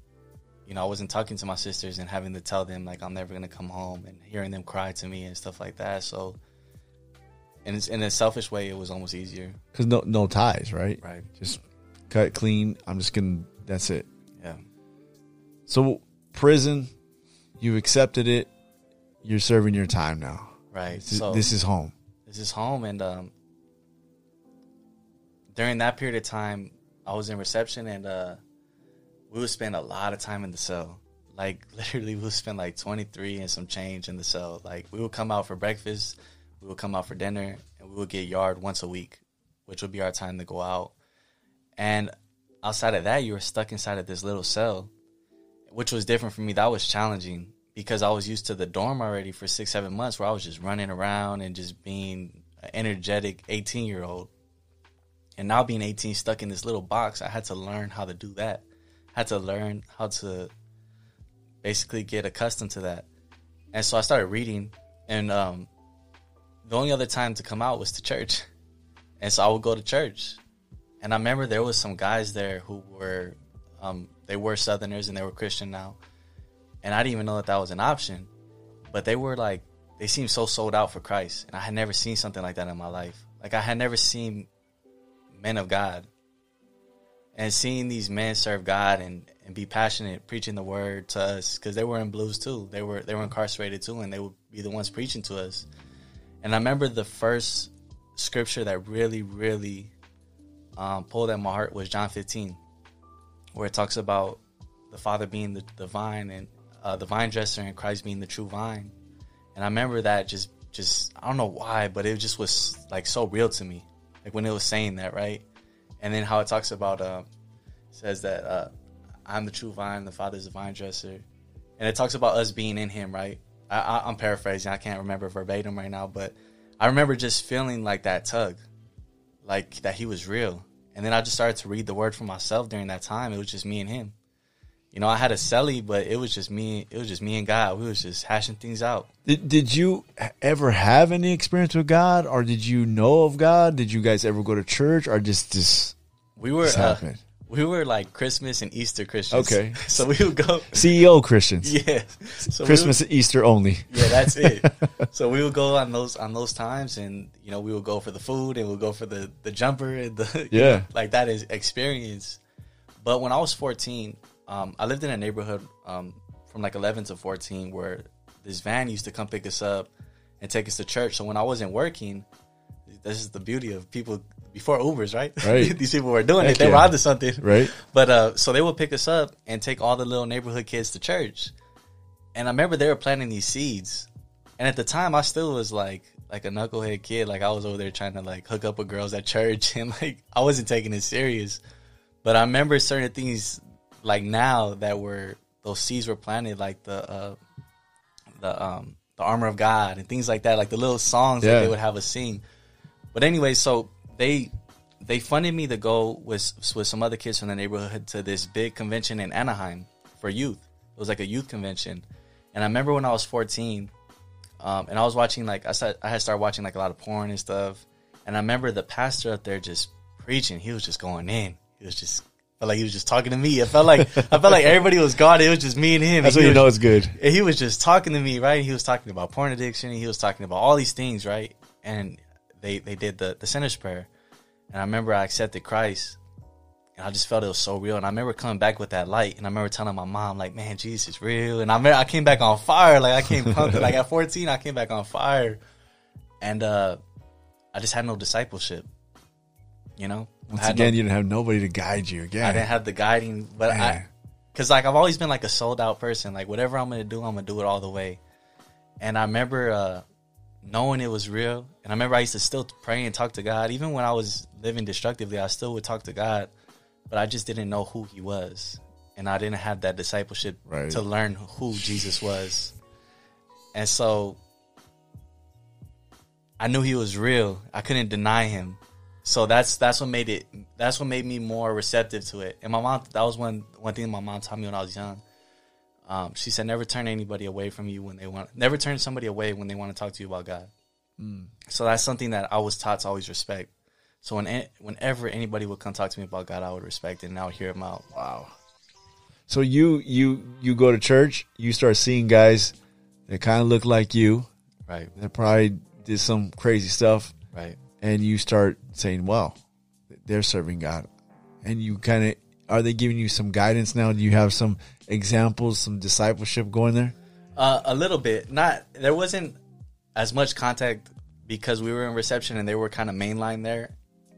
You know, I wasn't talking to my sisters and having to tell them like I'm never gonna come home and hearing them cry to me and stuff like that. So, in in a selfish way, it was almost easier. Because no no ties, right? Right. Just cut clean. I'm just gonna. That's it. Yeah. So prison, you accepted it. You're serving your time now. Right. This is, so this is home. this is home, and um, during that period of time, I was in reception, and uh, we would spend a lot of time in the cell. Like literally, we would spend like twenty three and some change in the cell. Like we would come out for breakfast, we would come out for dinner, and we would get yard once a week, which would be our time to go out. And outside of that, you were stuck inside of this little cell, which was different for me. That was challenging because I was used to the dorm already for six, seven months where I was just running around and just being an energetic 18 year old. And now being 18, stuck in this little box, I had to learn how to do that. I had to learn how to basically get accustomed to that. And so I started reading, and um, the only other time to come out was to church. And so I would go to church. And I remember there was some guys there who were, um, they were Southerners and they were Christian now. And I didn't even know that that was an option. But they were like, they seemed so sold out for Christ. And I had never seen something like that in my life. Like I had never seen men of God. And seeing these men serve God and, and be passionate, preaching the word to us, because they were in blues too. They were they were incarcerated too, and they would be the ones preaching to us. And I remember the first scripture that really, really um, pulled at my heart was John 15, where it talks about the Father being the, the vine and uh, the vine dresser and Christ being the true vine. And I remember that just, just I don't know why, but it just was like so real to me, like when it was saying that, right? And then how it talks about, uh, says that uh, I'm the true vine, the Father's the vine dresser, and it talks about us being in Him, right? I, I, I'm paraphrasing, I can't remember verbatim right now, but I remember just feeling like that tug, like that He was real. And then I just started to read the word for myself during that time. It was just me and Him. You know, I had a celly, but it was just me. It was just me and God. We was just hashing things out. Did, did you ever have any experience with God, or did you know of God? Did you guys ever go to church, or just just We were This uh, we were like Christmas and Easter Christians. Okay. so we would go. CEO Christians? Yeah, so Christmas and Easter only. yeah, that's it. so we would go on those on those times, and you know we would go for the food, and we'll go for the the jumper, and the you Yeah. know, like that is experience. But when I was fourteen, um, I lived in a neighborhood um, from like eleven to fourteen where this van used to come pick us up and take us to church. So when I wasn't working, this is the beauty of people before Ubers, right? Right. These people were doing Heck it; they were yeah. onto something, Right. But uh, so they would pick us up and take all the little neighborhood kids to church. And I remember they were planting these seeds. And at the time, I still was like like a knucklehead kid. Like I was over there trying to like hook up with girls at church, and like I wasn't taking it serious. But I remember certain things like now that were those seeds were planted, like the uh, the um the armor of God and things like that, like the little songs Yeah. that they would have us sing. But anyway, so they they funded me to go with with some other kids from the neighborhood to this big convention in Anaheim for youth. It was like a youth convention, and I remember when I was fourteen, um, and I was watching like I said I had started watching like a lot of porn and stuff, and I remember the pastor up there just preaching. He was just going in. He was just like he was just talking to me. I felt like I felt like everybody was gone. It was just me and him. That's And he you know it's good. and he was just talking to me, right? He was talking about porn addiction. He was talking about all these things, right? And they they did the the sinner's prayer, and I remember I accepted Christ, and I just felt it was so real. And I remember coming back with that light, and I remember telling my mom, like, "Man, Jesus is real." And I remember I came back on fire. Like I came pumped. like at fourteen, I came back on fire, and uh I just had no discipleship. You know, Once had no- again, you didn't have nobody to guide you again. I didn't have the guiding, but Man. I, cause like I've always been like a sold out person. Like whatever I'm gonna do, I'm gonna do it all the way. And I remember uh, knowing it was real, and I remember I used to still pray and talk to God, even when I was living destructively. I still would talk to God, but I just didn't know who He was, and I didn't have that discipleship Right. to learn who Jesus was. And so I knew He was real. I couldn't deny Him so that's that's what made it that's what made me more receptive to it. And my mom that was one one thing my mom taught me when i was young. Um, she said never turn anybody away from you when they want never turn somebody away when they want to talk to you about god. So that's something that i was taught to always respect. So when whenever anybody would come talk to me about god i would respect it and i would hear him out. Wow. So you you you go to church, you start seeing guys that kind of look like you, right. That probably did some crazy stuff, right and you start saying, "Well, they're serving God," and you kind of are they giving you some guidance now? Do you have some examples, some discipleship going there? Uh, a little bit. Not there wasn't as much contact because we were in reception and they were kind of mainline there,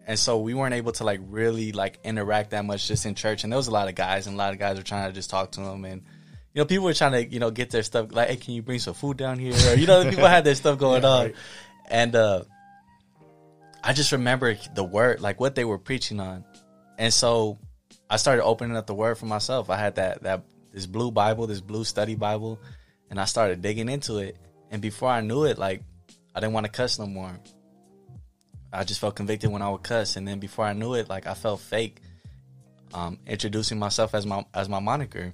and so we weren't able to like really like interact that much just in church. And there was a lot of guys, and a lot of guys were trying to just talk to them, and you know people were trying to you know get their stuff like, hey, can you bring some food down here? Or you know people had their stuff going on, and uh, I just remember the word like what they were preaching on, and so I started opening up the word for myself. I had that that this blue Bible, this blue study Bible, and I started digging into it. And before I knew it, like I didn't want to cuss no more. I just felt convicted when I would cuss, and then before I knew it, like I felt fake, um, introducing myself as my as my moniker.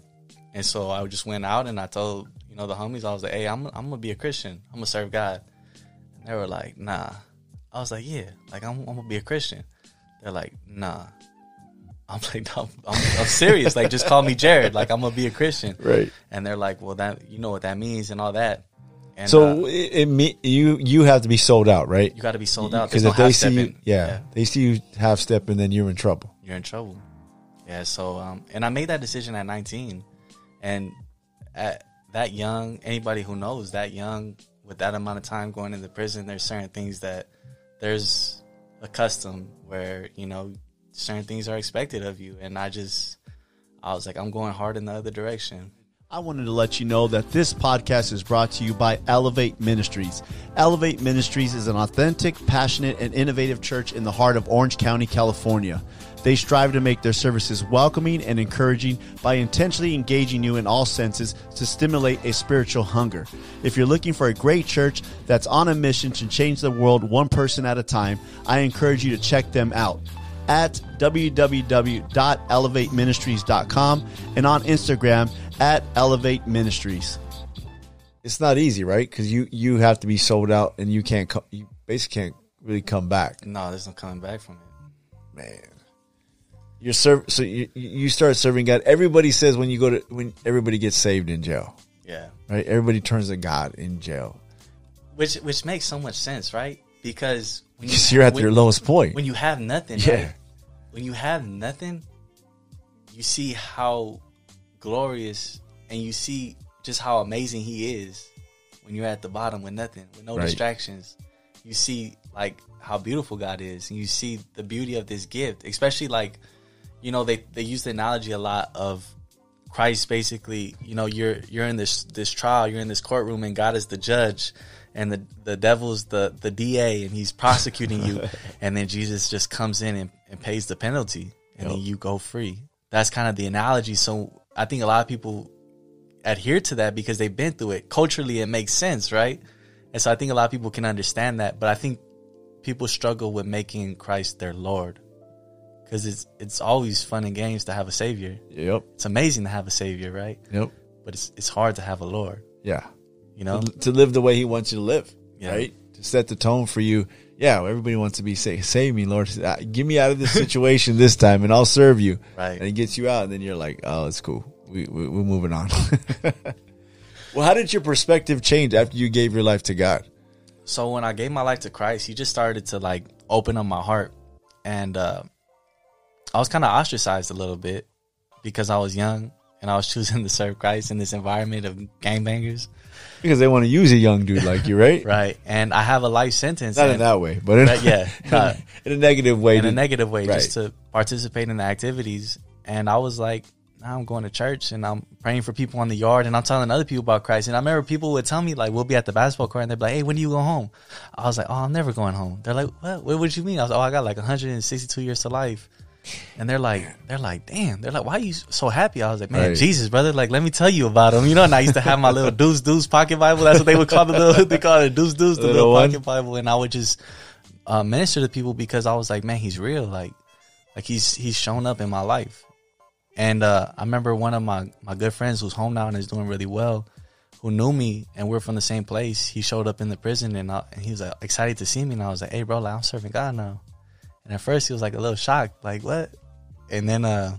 And so I just went out and I told you know the homies I was like, hey, I'm I'm gonna be a Christian. I'm gonna serve God. And they were like, nah. I was like, yeah, like I'm, I'm gonna be a Christian. They're like, nah. I'm like, no, I'm, I'm, serious. like, just call me Jarad. Like, I'm gonna be a Christian. Right. And they're like, well, that you know what that means and all that. And So uh, it, it me, you you have to be sold out, right? you got to be sold out Because if no they see you, yeah, they see you half stepping, then you're in trouble. you're in trouble. Yeah. So, um, and I made that decision at 19, and at that young, anybody who knows that young with that amount of time going into prison, there's certain things that there's a custom where you know certain things are expected of you, and I just I was like, I'm going hard in the other direction. I wanted to let you know that this podcast is brought to you by Elevate Ministries. Elevate Ministries is an authentic, passionate, and innovative church in the heart of Orange County, California. They strive to make their services welcoming and encouraging by intentionally engaging you in all senses to stimulate a spiritual hunger. If you're looking for a great church that's on a mission to change the world one person at a time, I encourage you to check them out at www.elevateministries.com and on Instagram at Elevate Ministries. It's not easy, right? Because you you have to be sold out, and you can't co- you basically can't really come back, No, there's no coming back from it. man. You're serve so you you start serving God. Everybody says when you go to when everybody gets saved in jail, Yeah. right? Everybody turns to God in jail Which which makes so much sense, right? Because when you, you're at when- your lowest point. when you have nothing, Yeah. right? When you have nothing, you see how glorious and you see just how amazing he is when you're at the bottom with nothing, with no Right. distractions. You see like how beautiful God is and you see the beauty of this gift, especially like you know they they use the analogy a lot of Christ basically, you know, you're you're in this this trial, you're in this courtroom and God is the judge and the the devil's the the DA and he's prosecuting you and then Jesus just comes in and, and pays the penalty and then you go free. That's kind of the analogy. So I think a lot of people adhere to that because they've been through it. Culturally it makes sense, right? And so I think a lot of people can understand that, but I think people struggle with making Christ their Lord. Cuz it's it's always fun and games to have a savior. Yep. It's amazing to have a savior, right? Yep. But it's it's hard to have a Lord. Yeah. You know? To, to live the way He wants you to live, Yeah. right? to set the tone for you. Yeah, everybody wants to be saved. Save me, Lord. Uh, Get me out of this situation this time, and I'll serve you. Right. And it gets you out, and then you're like, oh, it's cool. We, we we're moving on. well, how did your perspective change after you gave your life to God? So when I gave my life to Christ, he just started to like open up my heart, and uh, I was kind of ostracized a little bit because I was young and I was choosing to serve Christ in this environment of gangbangers, Because they want to use a young dude like you, right? right? And I have a life sentence. Not and- in that way, but in, Right, yeah, not- in a negative way. in a negative way, right. just to participate in the activities. And I was like, now I'm going to church and I'm praying for people in the yard and I'm telling other people about Christ. And I remember people would tell me like, we'll be at the basketball court and they'd be like, hey, when do you go home? I was like, oh, I'm never going home. They're like, what? What would you mean? I was like, oh, I got like 162 years to life. And they're like, they're like, damn. They're like, why are you so happy? I was like, man, Right. Jesus, brother. Like, let me tell you about him. You know, and I used to have my little deuce deuce pocket Bible. That's what they would call the little, they call it deuce deuce, the Little little, pocket Bible. And I would just uh, minister to people because I was like, man, he's real. Like, like he's he's shown up in my life. And uh, I remember one of my my good friends who's home now and is doing really well, who knew me and we're from the same place. He showed up in the prison and, I, and he was like, excited to see me. And I was like, hey, bro, like, I'm serving God now. And at first he was like a little shocked, like what? And then uh,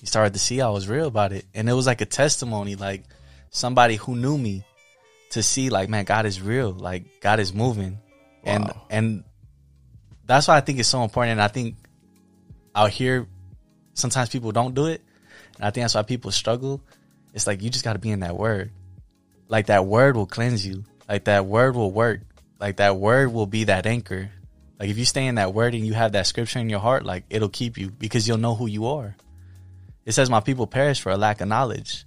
he started to see I was real about it, and it was like a testimony, like somebody who knew me to see, like, man, God is real, like God is moving, and and that's why I think it's so important. And I think out here, sometimes people don't do it, and I think that's why people struggle. It's like you just got to be in that word, like that word will cleanse you, like that word will work, like that word will be that anchor. Like if you stay in that word and you have that scripture in your heart, like it'll keep you because you'll know who you are. It says, "My people perish for a lack of knowledge."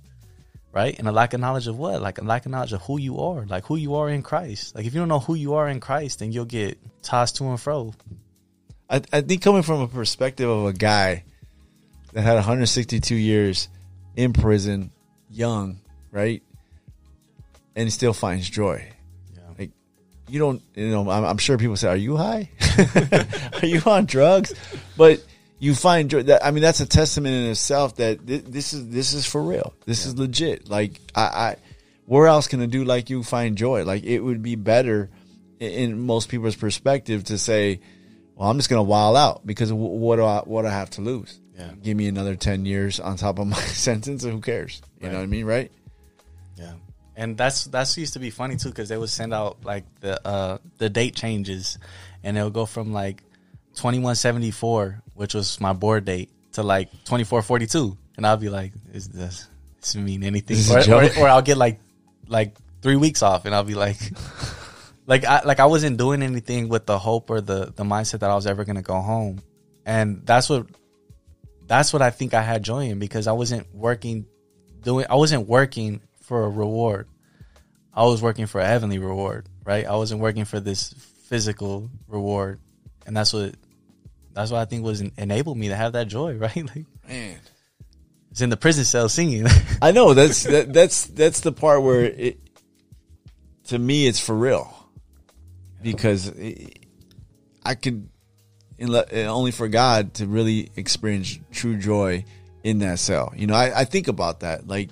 Right? And a lack of knowledge of what? Like a lack of knowledge of who you are, like who you are in Christ. Like if you don't know who you are in Christ, then you'll get tossed to and fro. I, I think coming from a perspective of a guy that had 162 years in prison, young, right, and still finds joy. Yeah. You don't, you know, I'm, I'm sure people say, "Are you high? Are you on drugs?" But you find joy. That I mean, that's a testament in itself that thi- this is this is for real. This is legit. Like I, I, where else can a dude like you find joy? Like it would be better in, in most people's perspective to say, "Well, I'm just gonna wild out because w- what do I what do I have to lose? Yeah. Give me another ten years on top of my sentence, and who cares? You know what I mean, right? Yeah, and that's that's used to be funny too because they would send out like the uh the date changes, and it'll go from like twenty one seventy four, which was my board date, to like twenty four forty two, and I'll be like, "Is this it mean anything?" This Or, or, or I'll get like like three weeks off, and I'll be like. Like I like I wasn't doing anything with the hope or the the mindset that I was ever gonna go home, and that's what that's what I think I had joy in because I wasn't working doing I wasn't working for a reward. I was working for a heavenly reward, right? I wasn't working for this physical reward. And that's what that's what I think was en- enabled me to have that joy, right? Like Man. it's in the prison cell singing. I know that's that, that's that's the part where it to me it's for real because it, I could unle- only for God to really experience true joy in that cell. You know, I, I think about that. Like,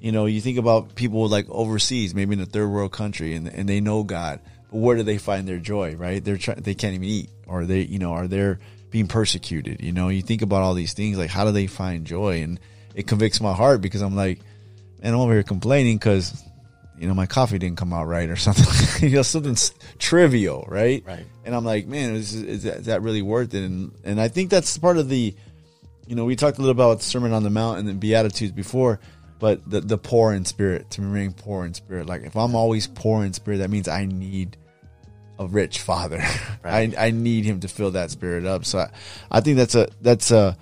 you know, you think about people like overseas, maybe in a third world country, and and they know God, but where do they find their joy? Right? They're trying. They can't even eat, or they, you know, are they being persecuted? You know, you think about all these things. Like, how do they find joy? And it convicts my heart because I'm like, man, I'm over here complaining because. You know, my coffee didn't come out right or something. you know, something trivial, right? Right. And I'm like, man, is, is, that, is that really worth it? And and I think that's part of the, you know, we talked a little about Sermon on the Mount and the Beatitudes before, but the the poor in spirit to remain poor in spirit. Like if I'm always poor in spirit, that means I need a rich father. I I need him to fill that spirit up. So I, I think that's a that's a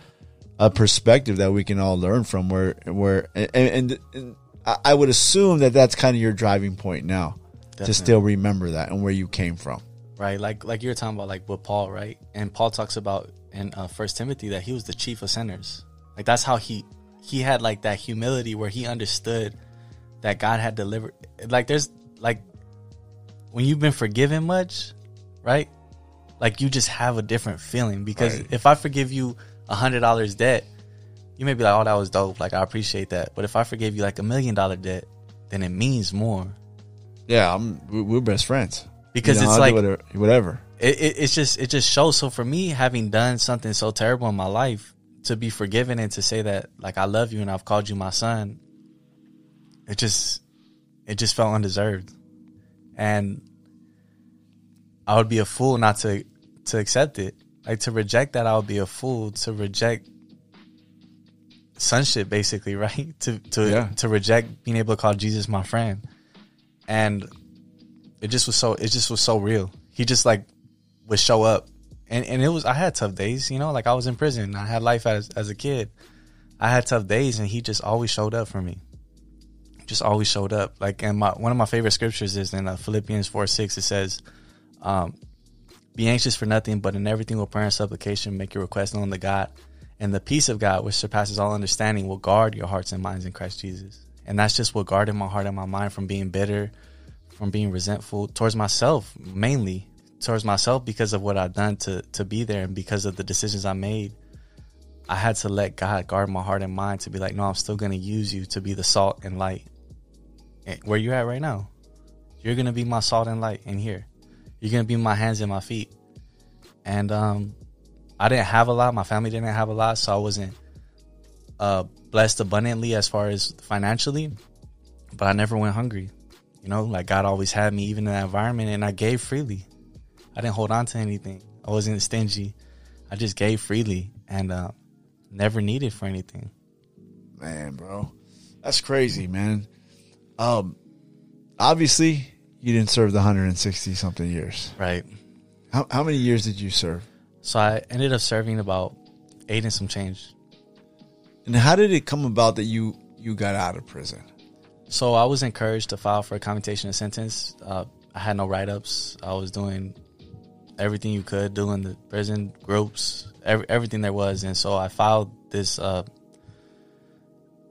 a perspective that we can all learn from. Where where and, and, and I would assume that that's kind of your driving point now to still remember that and where you came from. right? Like like you were talking about like with Paul, right? And Paul talks about in uh, First Timothy that he was the chief of sinners. Like that's how he he had like that humility where he understood that God had delivered. Like there's like when you've been forgiven much, right? Like you just have a different feeling because Right. if I forgive you a hundred dollars debt, you may be like, "Oh, that was dope. Like I appreciate that." But if I forgive you like a million dollar debt, then it means more. Yeah, I'm, we- we're best friends. because You know, it's I'll like whatever, whatever. it, it, it's just it just shows. So for me, having done something so terrible in my life, to be forgiven and to say that like I love you and I've called you my son, it just it just felt undeserved, and I would be a fool not to to accept it. Like to reject that, I would be a fool to reject sonship, basically, right? To to Yeah. to reject being able to call Jesus my friend, and it just was so it just was so real. He just like would show up, and and it was I had tough days, you know, like I was in prison, I had life as as a kid, I had tough days, and he just always showed up for me. Just always showed up. Like, and my one of my favorite scriptures is in uh, Philippians four six. It says, um, "Be anxious for nothing, but in everything with prayer and supplication, make your request known to God, and the peace of God, which surpasses all understanding, will guard your hearts and minds in Christ Jesus." And that's just what guarded my heart and my mind from being bitter, from being resentful towards myself, mainly towards myself because of what I've done to to be there and because of the decisions I made. I had to let God guard my heart and mind to be like, no, I'm still to use you to be the salt and light. And Where you're at right now, you're to be my salt and light in here. You're to be my hands and my feet. And um, I didn't have a lot. My family didn't have a lot, so I wasn't uh, blessed abundantly as far as financially. But I never went hungry. You know, like God always had me, even in that environment, and I gave freely. I didn't hold on to anything. I wasn't stingy. I just gave freely and uh, never needed for anything. Man, bro. That's crazy, man. Um obviously you didn't serve the 160 something years. Right. How how many years did you serve? So I ended up serving about eight and some change. And how did it come about that you you got out of prison? So I was encouraged to file for a commutation of sentence. Uh, I had no write ups. I was doing everything you could do in the prison groups, every, everything there was, and so I filed this. Uh,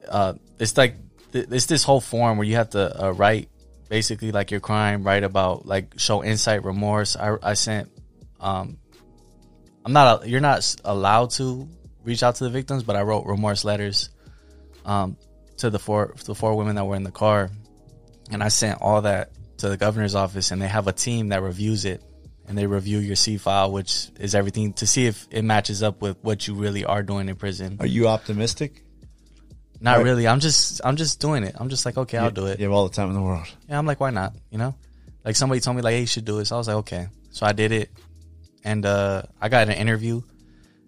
uh, it's like th- it's this whole form where you have to uh, write basically like your crime, write about like show insight, remorse. I I sent. Um, I'm not. You're not allowed to reach out to the victims, but I wrote remorse letters. Um, to the four the four women that were in the car, and I sent all that to the governor's office, and they have a team that reviews it, and they review your C file, which is everything to see if it matches up with what you really are doing in prison. Are you optimistic? Not right. really. I'm just I'm just doing it. I'm just like okay, I'll do it. You have all the time in the world. Yeah, I'm like, why not? You know, like somebody told me like, hey, you should do it. So I was like, okay. So I did it, and uh, I got an interview,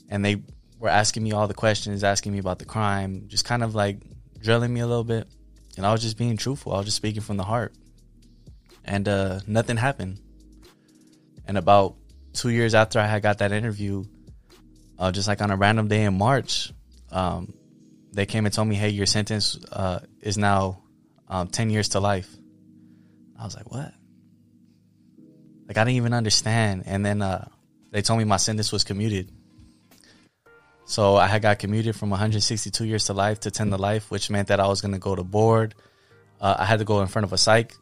and they were asking me all the questions, asking me about the crime, just kind of like drilling me a little bit, and I was just being truthful. I was just speaking from the heart, and uh, nothing happened. And about two years after I had got that interview, uh, just like on a random day in March, um, they came and told me, "Hey, your sentence uh, is now um, ten years to life." I was like, "What?" Like I didn't even understand. And then uh, they told me my sentence was commuted. So I had got commuted from 162 years to life to 10 to life, which meant that I was going to go to board. Uh, I had to go in front of a psych.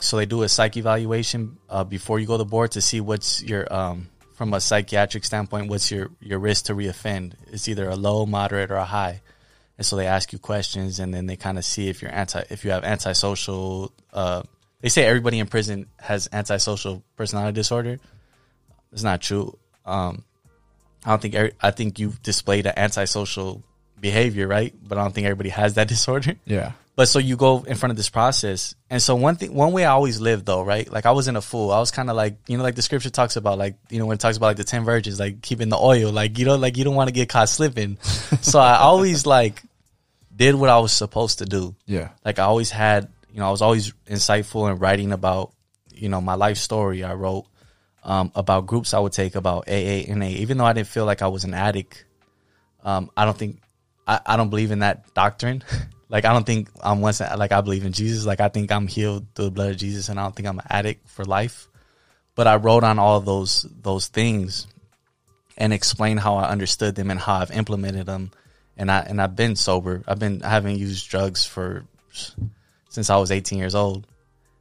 So they do a psych evaluation uh, before you go to board to see what's your um, from a psychiatric standpoint, what's your your risk to reoffend? It's either a low, moderate, or a high. And so they ask you questions, and then they kind of see if you're anti, if you have antisocial. Uh, they say everybody in prison has antisocial personality disorder. It's not true. Um, I don't think I think you've displayed an antisocial behavior, right? But I don't think everybody has that disorder. Yeah. But so you go in front of this process, and so one thing, one way I always lived though, right? Like I wasn't a fool. I was kind of like, you know, like the scripture talks about, like you know, when it talks about like the ten virgins, like keeping the oil, like you know, like you don't want to get caught slipping. so I always like did what I was supposed to do. Yeah. Like I always had, you know, I was always insightful in writing about, you know, my life story. I wrote um, about groups I would take about AA, and A. even though I didn't feel like I was an addict. Um, I don't think I, I don't believe in that doctrine. like I don't think I'm once like I believe in Jesus. Like I think I'm healed through the blood of Jesus, and I don't think I'm an addict for life. But I wrote on all those those things and explained how I understood them and how I've implemented them. And I and I've been sober. I've been I haven't used drugs for since I was 18 years old,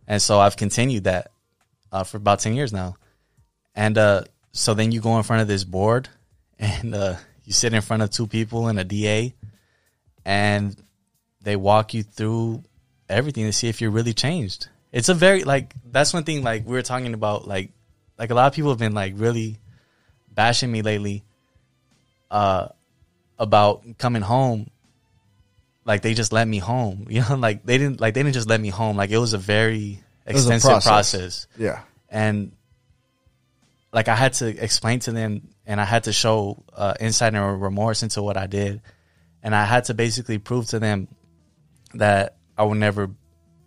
and so I've continued that uh, for about 10 years now. And uh, so then you go in front of this board, and uh, you sit in front of two people and a DA, and they walk you through everything to see if you're really changed. It's a very like that's one thing like we were talking about like like a lot of people have been like really bashing me lately uh about coming home like they just let me home you know like they didn't like they didn't just let me home like it was a very was a extensive process. process Yeah. and like I had to explain to them and I had to show uh, insight and remorse into what I did, and I had to basically prove to them that I will never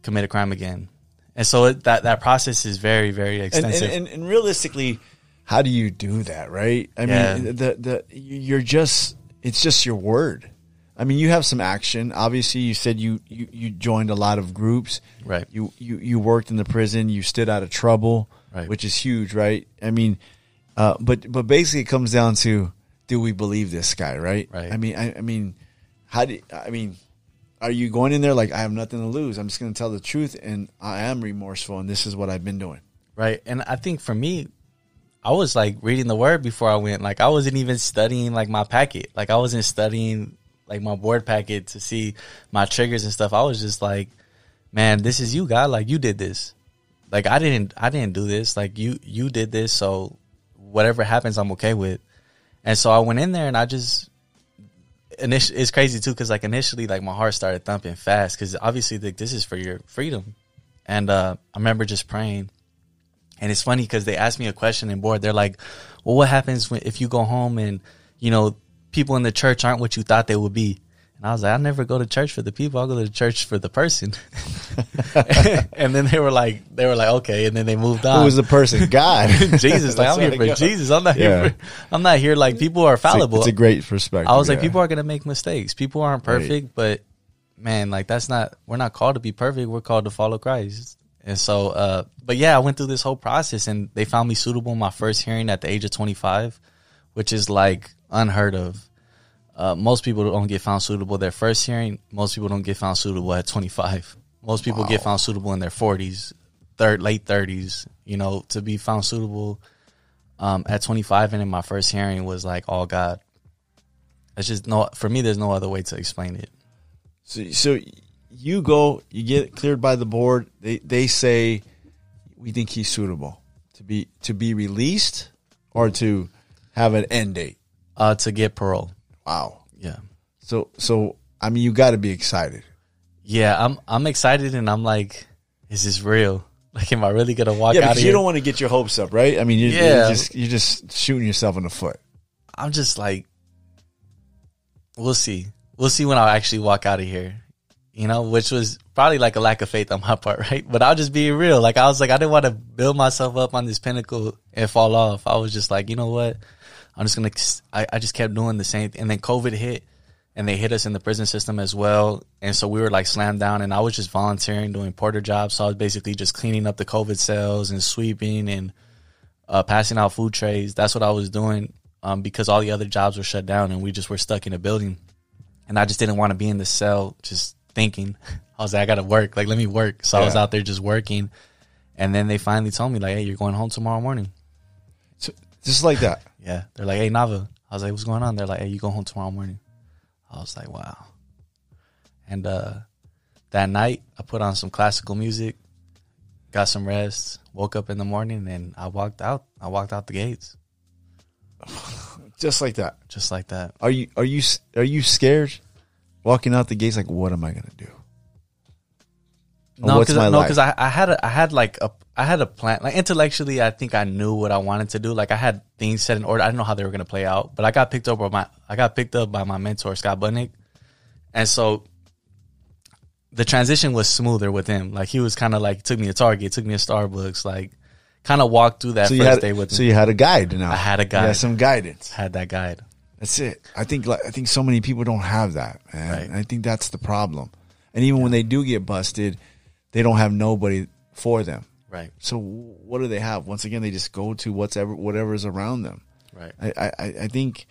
commit a crime again. And so it, that that process is very very And, extensive. and, and, and realistically, how do you do that, right? I Yeah. mean, the the you're just it's just your word. I mean, you have some action. Obviously, you said you you, you joined a lot of groups. Right. You, you you worked in the prison. You stood out of trouble, Right. which is huge, right? I mean, uh, but but basically, it comes down to do we believe this guy, right? Right. I mean, I, I mean, how do I mean? Are you going in there like I have nothing to lose? I'm just going to tell the truth, and I am remorseful, and this is what I've been doing. right? And I think for me, I was like reading the word before I went. Like I wasn't even studying like my packet. Like I wasn't studying like my board packet to see my triggers and stuff. I was just like, man, this is you, God. Like you did this. Like I didn't, I didn't do this. Like you, you did this. So whatever happens, I'm okay with. And so I went in there and I just. Initially, it's crazy too because like initially, like my heart started thumping fast because obviously like this is for your freedom, and uh, I remember just praying, and it's funny because they asked me a question in board. They're like, "Well, what happens when, if you go home and you know people in the church aren't what you thought they would be?" And I was like, "I never go to church for the people. I go to church for the person." and then they were like, "They were like, okay," and then they moved on. Who was the person? God. Jesus? Like I'm here for go. Jesus. I'm not Yeah. here. For, I'm not here like people are It's a, fallible. it's a great perspective. I was like, people are gonna make mistakes. People aren't perfect, but man, like that's not. We're not called to be perfect. We're called to follow Christ. And so, uh, but yeah, I went through this whole process, and they found me suitable in my first hearing at the age of 25, which is like unheard of. Uh, most people don't get found suitable their first hearing. Most people don't get found suitable at 25. Most people get found suitable in their 40s, third, late 30s. You know, to be found suitable um, at 25 and in my first hearing was like all God. It's just no for me. There's no other way to explain it. So, so you go, you get cleared by the board. They they say we think he's suitable to be to be released or to have an end date. Uh, to get parole. Wow. Yeah, So so I mean, you got to be excited. yeah. I'm I'm excited and I'm like, is this real? Like, am I really gonna walk Yeah, out of because here? you don't want to get your hopes up, right? I mean, you're, Yeah. you're just you're just shooting yourself in the foot. I'm just like, we'll see. We'll see when I actually walk out of here. You know, which was probably like a lack of faith on my part, right? But I'll just be real. Like I was like, I didn't want to build myself up on this pinnacle and fall off. I was just like, you know what? I'm just gonna. I, I just kept doing the same. thing. And then COVID hit, and they hit us in the prison system as well. And so we were like slammed down. And I was just volunteering, doing porter jobs. So I was basically just cleaning up the COVID cells and sweeping and uh, passing out food trays. That's what I was doing um, because all the other jobs were shut down and we just were stuck in a building. And I just didn't want to be in the cell just thinking. I was like, I got to work. Like, let me work. So I was out there just working. And then they finally told me, like, hey, you're going home tomorrow morning. So, just like that. Yeah. They're like, hey, Nava. I was like, what's going on? They're like, hey, you go home tomorrow morning. I was like, wow. And uh, that night, I put on some classical music, got some rest, woke up in the morning, and I walked out. I walked out the gates Just like that. just like that. Are you are you are you scared walking out the gates? Like, what am I gonna do? No, because no, because I, I had a, I had like a I had a plan. Like intellectually, I think I knew what I wanted to do. Like I had things set in order. I didn't know how they were gonna play out, but I got picked up by my I got picked up by my mentor Scott Budnick, and so the transition was smoother with him. Like he was kind of like took me to Target, took me to Starbucks, like kind of walked through that So first you had day with so me. you had a guide now. I had a guide. You guide. some guidance. had that guide. That's it. I think like, I think so many people don't have that, man. Right. I think that's the problem. And even when they do get busted, they don't have nobody for them. Right, So what do they have? Once again, they just go to whatever whatever is around them. right, I I, I- think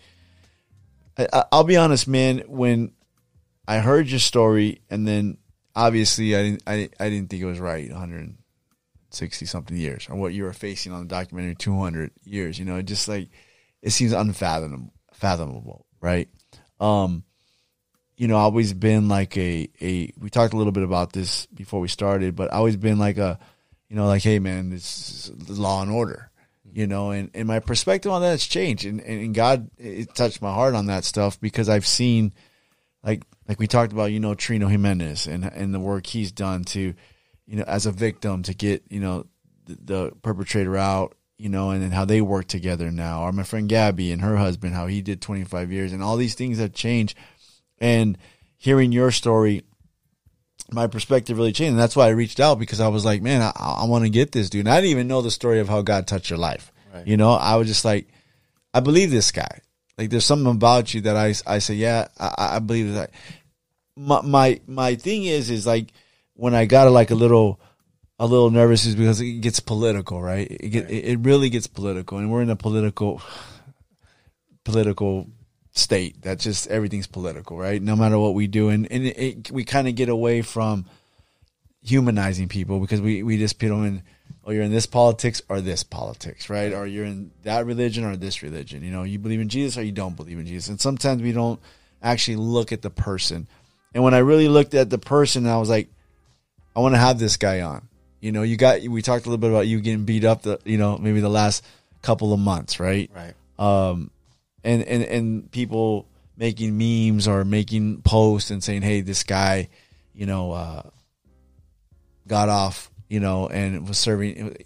I, I- I'll be honest, man. When I heard your story, and then obviously I didn't I, I didn't think it was right. 160 something years, or what you were facing on the documentary, 200 years. You know, it just like it seems unfathomable, fathomable, right? Um, you know, always been like a a. We talked a little bit about this before we started, but always been like a, you know, like hey man, this is law and order, you know, and and my perspective on that has changed, and and God it touched my heart on that stuff because I've seen, like like we talked about, you know, Trino Jimenez and and the work he's done to, you know, as a victim to get you know the, the perpetrator out you know, and then how they work together now. Or my friend Gabby and her husband, how he did 25 years, and all these things have changed. And hearing your story, my perspective really changed. And that's why I reached out because I was like, man, I, I want to get this dude. And I didn't even know the story of how God touched your life. Right. You know, I was just like, I believe this guy. Like, there's something about you that I, I say, yeah, I, I believe that. My, my, my thing is, is like when I got like a little, a little nervous is because it gets political, right? It, get, right. it really gets political, and we're in a political political state that just everything's political, right? No matter what we do, and and it, it, we kind of get away from humanizing people because we we just put them in. Oh, you're in this politics or this politics, right? Or you're in that religion or this religion. You know, you believe in Jesus or you don't believe in Jesus. And sometimes we don't actually look at the person. And when I really looked at the person, I was like, I want to have this guy on. You know, you got we talked a little bit about you getting beat up the you know maybe the last couple of months, right? Right. Um, and and and people making memes or making posts and saying, "Hey, this guy, you know, uh, got off." You know, and was serving.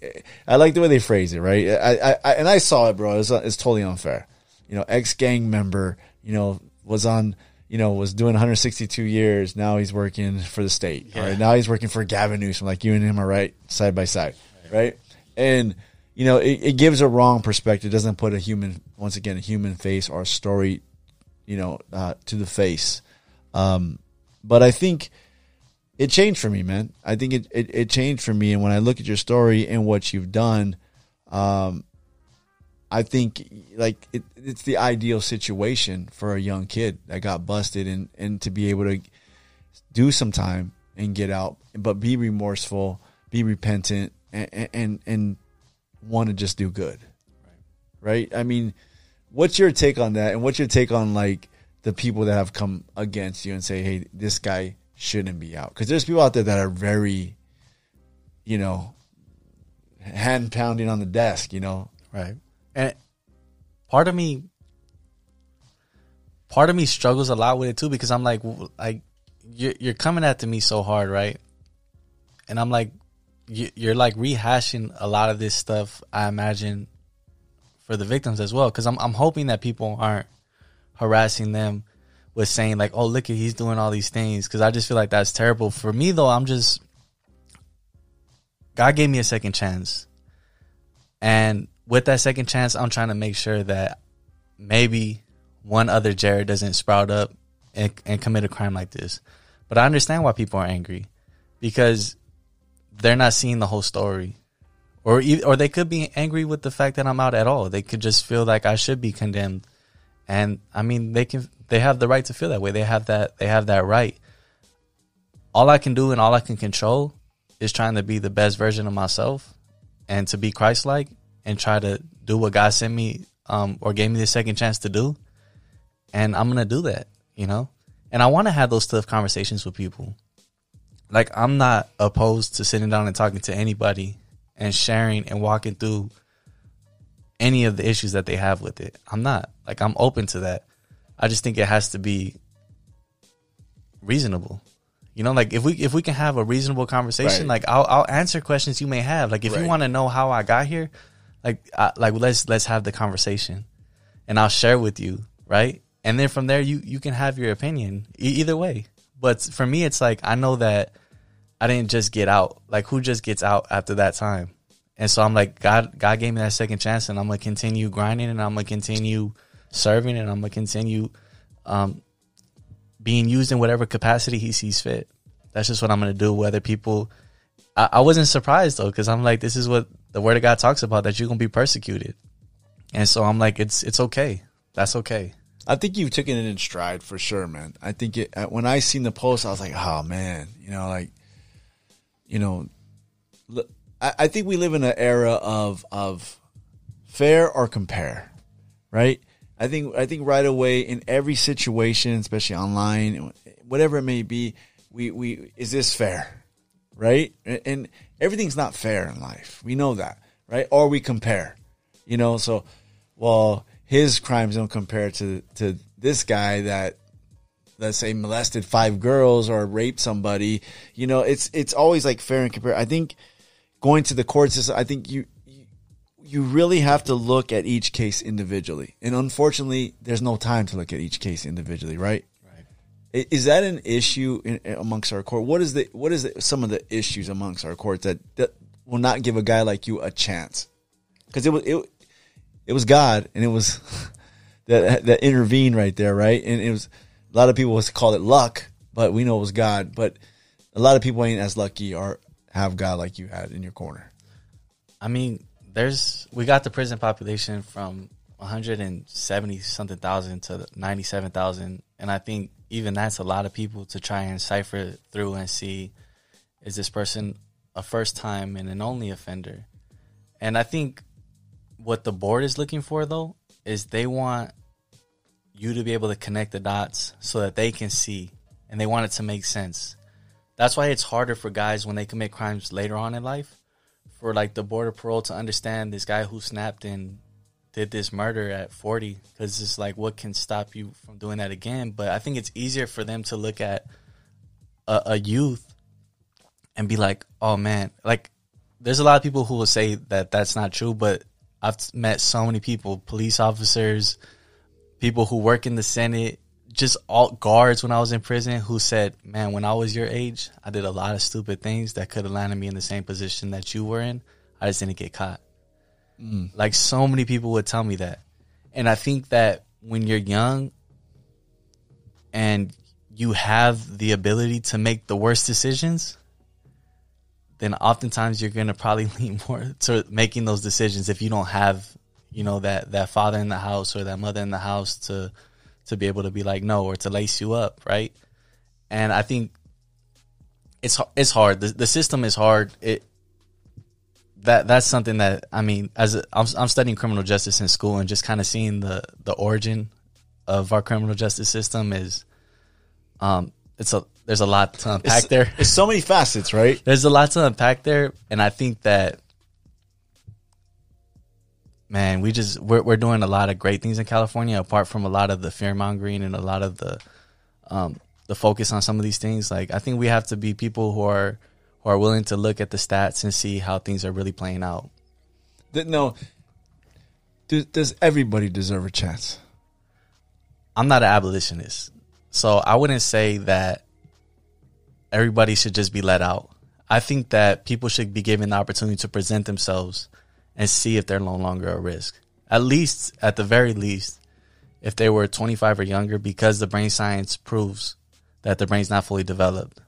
I like the way they phrase it, right? I, I, I and I saw it, bro. It's, it's totally unfair. You know, ex gang member. You know, was on you know, was doing 162 years. Now he's working for the state. Yeah. Right? Now he's working for Gavin Newsom. Like you and him are right side by side, right? right? And you know, it, it, gives a wrong perspective. It doesn't put a human, once again, a human face or a story, you know, uh, to the face. Um, but I think it changed for me, man. I think it, it, it changed for me. And when I look at your story and what you've done, um, I think like it, it's the ideal situation for a young kid that got busted and, and to be able to do some time and get out, but be remorseful, be repentant, and and, and want to just do good, right. right? I mean, what's your take on that, and what's your take on like the people that have come against you and say, "Hey, this guy shouldn't be out"? Because there's people out there that are very, you know, hand pounding on the desk, you know, right and part of me part of me struggles a lot with it too because I'm like like you're you're coming at me so hard, right? And I'm like you're like rehashing a lot of this stuff. I imagine for the victims as well, because I'm I'm hoping that people aren't harassing them with saying like, "Oh, look at he's doing all these things," because I just feel like that's terrible. For me though, I'm just God gave me a second chance, and with that second chance, I'm trying to make sure that maybe one other Jarad doesn't sprout up and, and commit a crime like this. But I understand why people are angry because they're not seeing the whole story. Or, or they could be angry with the fact that I'm out at all. They could just feel like I should be condemned. And I mean, they can, they have the right to feel that way. They have that, they have that right. All I can do and all I can control is trying to be the best version of myself and to be Christ like and try to do what God sent me um, or gave me the second chance to do. And I'm to do that, you know? And I want to have those tough conversations with people. Like, I'm not opposed to sitting down and talking to anybody and sharing and walking through any of the issues that they have with it. I'm not. Like, I'm open to that. I just think it has to be reasonable. You know, like if we if we can have a reasonable conversation, right. like I'll I'll answer questions you may have. Like if right. you want to know how I got here, like I, like let's let's have the conversation and I'll share with you, right? And then from there you you can have your opinion e- either way. But for me it's like I know that I didn't just get out. Like who just gets out after that time? And so I'm like God God gave me that second chance and I'm to continue grinding and I'm to continue serving and I'm to continue um, being used in whatever capacity he sees fit. That's just what I'm to do whether people I, I wasn't surprised though cuz I'm like this is what the word of God talks about that you're gonna be persecuted. And so I'm like, it's it's okay. That's okay. I think you've taken it in stride for sure, man. I think it, when I seen the post, I was like, oh man, you know, like, you know, I, I think we live in an era of of fair or compare, right? I think I think right away in every situation, especially online, whatever it may be, we we is this fair, right? And, and everything's not fair in life. We know that, right? Or we compare, you know. So, well, his crimes don't compare to to this guy that let's say molested five girls or raped somebody. You know, it's it's always like fair and compare. I think going to the court system, I think you you really have to look at each case individually. And unfortunately, there's no time to look at each case individually, right? Right. Is that an issue in, amongst our court? What is the what is the, some of the issues amongst our courts that, that will not give a guy like you a chance? Because it was it, it was God and it was that that intervened right there, right? And it was a lot of people was call it luck, but we know it was God. But a lot of people ain't as lucky or have God like you had in your corner. I mean, there's we got the prison population from 170 something thousand to 97,000 and I think even that's a lot of people to try and cipher through and see is this person a first time and an only offender. And I think what the board is looking for though is they want you to be able to connect the dots so that they can see and they want it to make sense. That's why it's harder for guys when they commit crimes later on in life for like the border parole to understand this guy who snapped and did this murder at 40 because it's like what can stop you from doing that again but i think it's easier for them to look at a, a youth and be like oh man like there's a lot of people who will say that that's not true but i've met so many people police officers people who work in the senate just all guards when I was in prison who said, "Man, when I was your age, I did a lot of stupid things that could have landed me in the same position that you were in. I just didn't get caught." Mm. Like so many people would tell me that, and I think that when you're young and you have the ability to make the worst decisions, then oftentimes you're going to probably lean more to making those decisions if you don't have, you know, that that father in the house or that mother in the house to to be able to be like no or to lace you up, right? And I think it's it's hard. The, the system is hard. It that that's something that I mean, as a, I'm, I'm studying criminal justice in school and just kind of seeing the the origin of our criminal justice system is, um, it's a there's a lot to unpack it's, there. There's so many facets, right? There's a lot to unpack there, and I think that man, we just we're we're doing a lot of great things in California. Apart from a lot of the fear mongering and a lot of the um, the focus on some of these things, like I think we have to be people who are who are willing to look at the stats and see how things are really playing out. No, does, does everybody deserve a chance? I'm not an abolitionist, so I wouldn't say that everybody should just be let out. I think that people should be given the opportunity to present themselves and see if they're no longer a risk. At least, at the very least, if they were 25 or younger, because the brain science proves that the brain's not fully developed,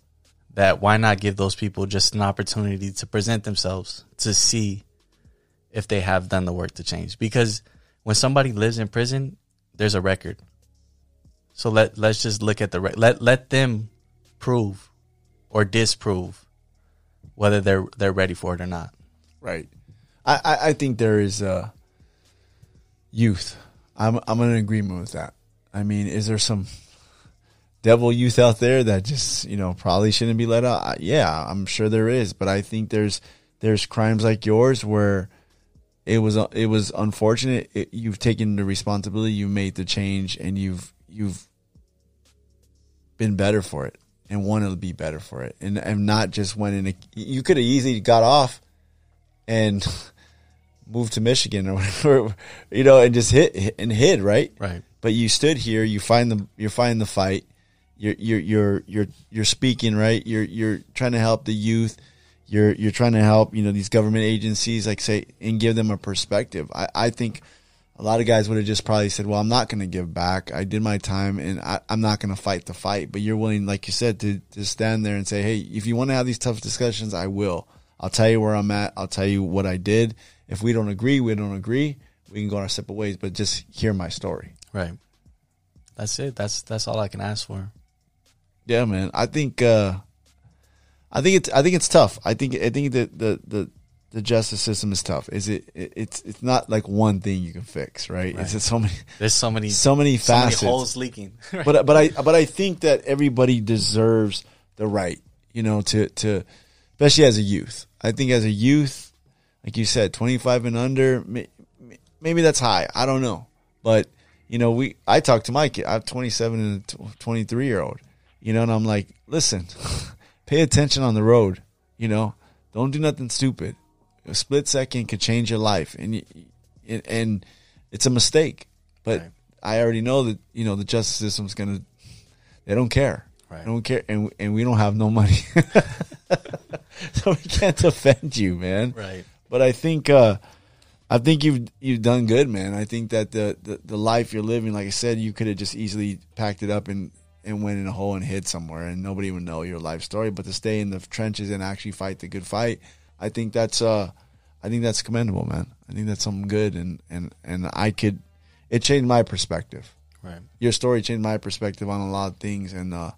that why not give those people just an opportunity to present themselves to see if they have done the work to change? Because when somebody lives in prison, there's a record. So let let's just look at the re- let let them prove or disprove whether they're they're ready for it or not. Right. I, I think there is uh, youth. I'm I'm in agreement with that. I mean, is there some devil youth out there that just you know probably shouldn't be let out? Yeah, I'm sure there is, but I think there's there's crimes like yours where it was it was unfortunate. It, you've taken the responsibility, you made the change, and you've you've been better for it and wanted to be better for it, and and not just went in. A, you could have easily got off and moved to Michigan or whatever, you know, and just hit and hid, right? Right. But you stood here, you find the you find the fight. You're you're you're you're you're speaking, right? You're you're trying to help the youth. You're you're trying to help, you know, these government agencies like say and give them a perspective. I, I think a lot of guys would have just probably said, "Well, I'm not going to give back. I did my time, and I, am not going to fight the fight." But you're willing, like you said, to to stand there and say, "Hey, if you want to have these tough discussions, I will. I'll tell you where I'm at. I'll tell you what I did, if we don't agree, we don't agree. We can go our separate ways, but just hear my story. Right. That's it. That's that's all I can ask for. Yeah, man. I think uh I think it's I think it's tough. I think I think that the the the justice system is tough. Is it, it? It's it's not like one thing you can fix, right? It's just so many There's so many so many so many facets. holes leaking. but but I but I think that everybody deserves the right, you know, to to especially as a youth. I think as a youth, like you said, twenty five and under, may, may- maybe that's high. I don't know, but you know, we I talk to my kid. I have twenty seven and a twenty three year old, you know, and I'm like, listen, pay attention on the road, you know, don't do nothing stupid. A split second could change your life, and and, it's a mistake. But Right. I already know that you know the justice system's gonna. They don't care. Right. They don't care, and and we don't have no money, so we can't defend you, man. Right. But I think uh, I think you've you've done good, man. I think that the, the, the life you're living, like I said, you could have just easily packed it up and, and went in a hole and hid somewhere, and nobody would know your life story. But to stay in the trenches and actually fight the good fight, I think that's uh, I think that's commendable, man. I think that's something good, and and and I could, it changed my perspective. Right. Your story changed my perspective on a lot of things, and uh,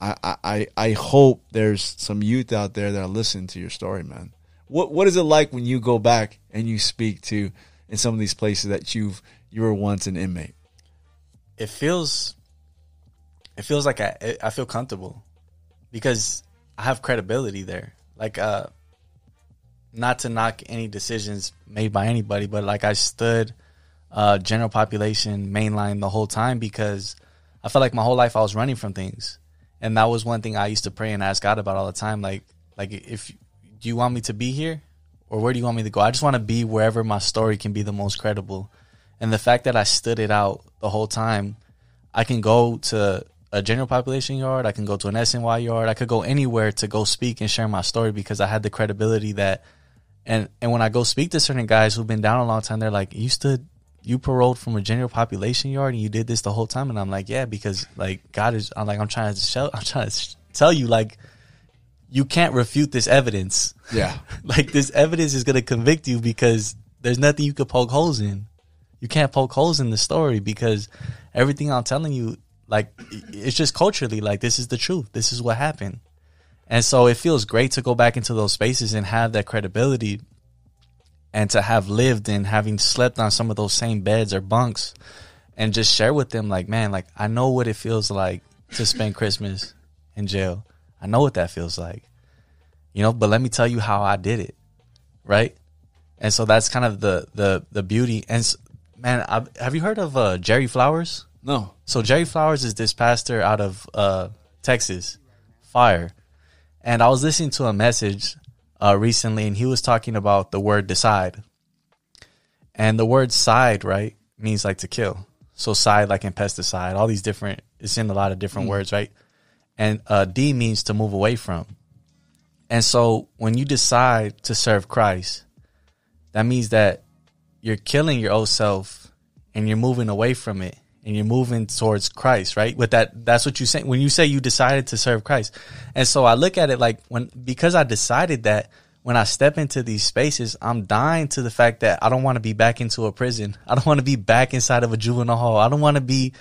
I, I I hope there's some youth out there that are listening to your story, man. What what is it like when you go back and you speak to in some of these places that you've you were once an inmate? it feels it feels like I I feel comfortable because I have credibility there. Like uh not to knock any decisions made by anybody, but like I stood uh general population mainline the whole time because I felt like my whole life I was running from things. And that was one thing I used to pray and ask God about all the time like like if do you want me to be here or where do you want me to go? I just want to be wherever my story can be the most credible. And the fact that I stood it out the whole time, I can go to a general population yard, I can go to an SNY yard, I could go anywhere to go speak and share my story because I had the credibility that and and when I go speak to certain guys who've been down a long time, they're like, You stood you paroled from a general population yard and you did this the whole time and I'm like, Yeah, because like God is I'm like I'm trying to show I'm trying to sh- tell you like you can't refute this evidence Yeah, like this evidence is going to convict you because there's nothing you could poke holes in. You can't poke holes in the story because everything I'm telling you, like it's just culturally, like this is the truth. This is what happened. And so it feels great to go back into those spaces and have that credibility and to have lived and having slept on some of those same beds or bunks and just share with them like, man, like I know what it feels like to spend Christmas in jail. I know what that feels like. You know but let me tell you how i did it right? And so that's kind of the the the beauty. And man I, have you heard of uh jerry flowers? No, so jerry flowers is this pastor out of uh texas. Fire. And i was listening to a message uh recently and he was talking about the word decide. And the word side right means like to kill. So side like in pesticide all these different it's in a lot of different words right? And uh d means to move away from. And so when you decide to serve Christ, that means that you're killing your old self and you're moving away from it and you're moving towards Christ, right? With that, that's what you say when you say you decided to serve Christ. And so I look at it like when, because I decided that when I step into these spaces, I'm dying to the fact that I don't want to be back into a prison. I don't want to be back inside of a juvenile hall. I don't want to be,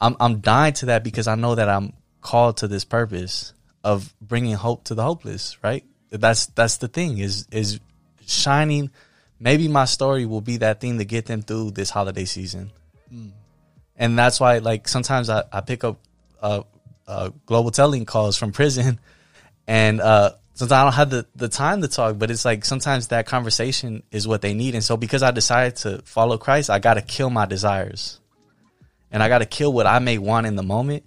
I'm, I'm dying to that because I know that I'm called to this purpose of bringing hope to the hopeless, right? That's that's the thing is is shining. Maybe my story will be that thing to get them through this holiday season, hmm. And that's why like sometimes I, I pick up uh, uh, Global Tel Link calls from prison, and uh, sometimes I don't have the the time to talk, but it's like sometimes that conversation is what they need, and so because I decided to follow Christ, I got to kill my desires, and I got to kill what I may want in the moment.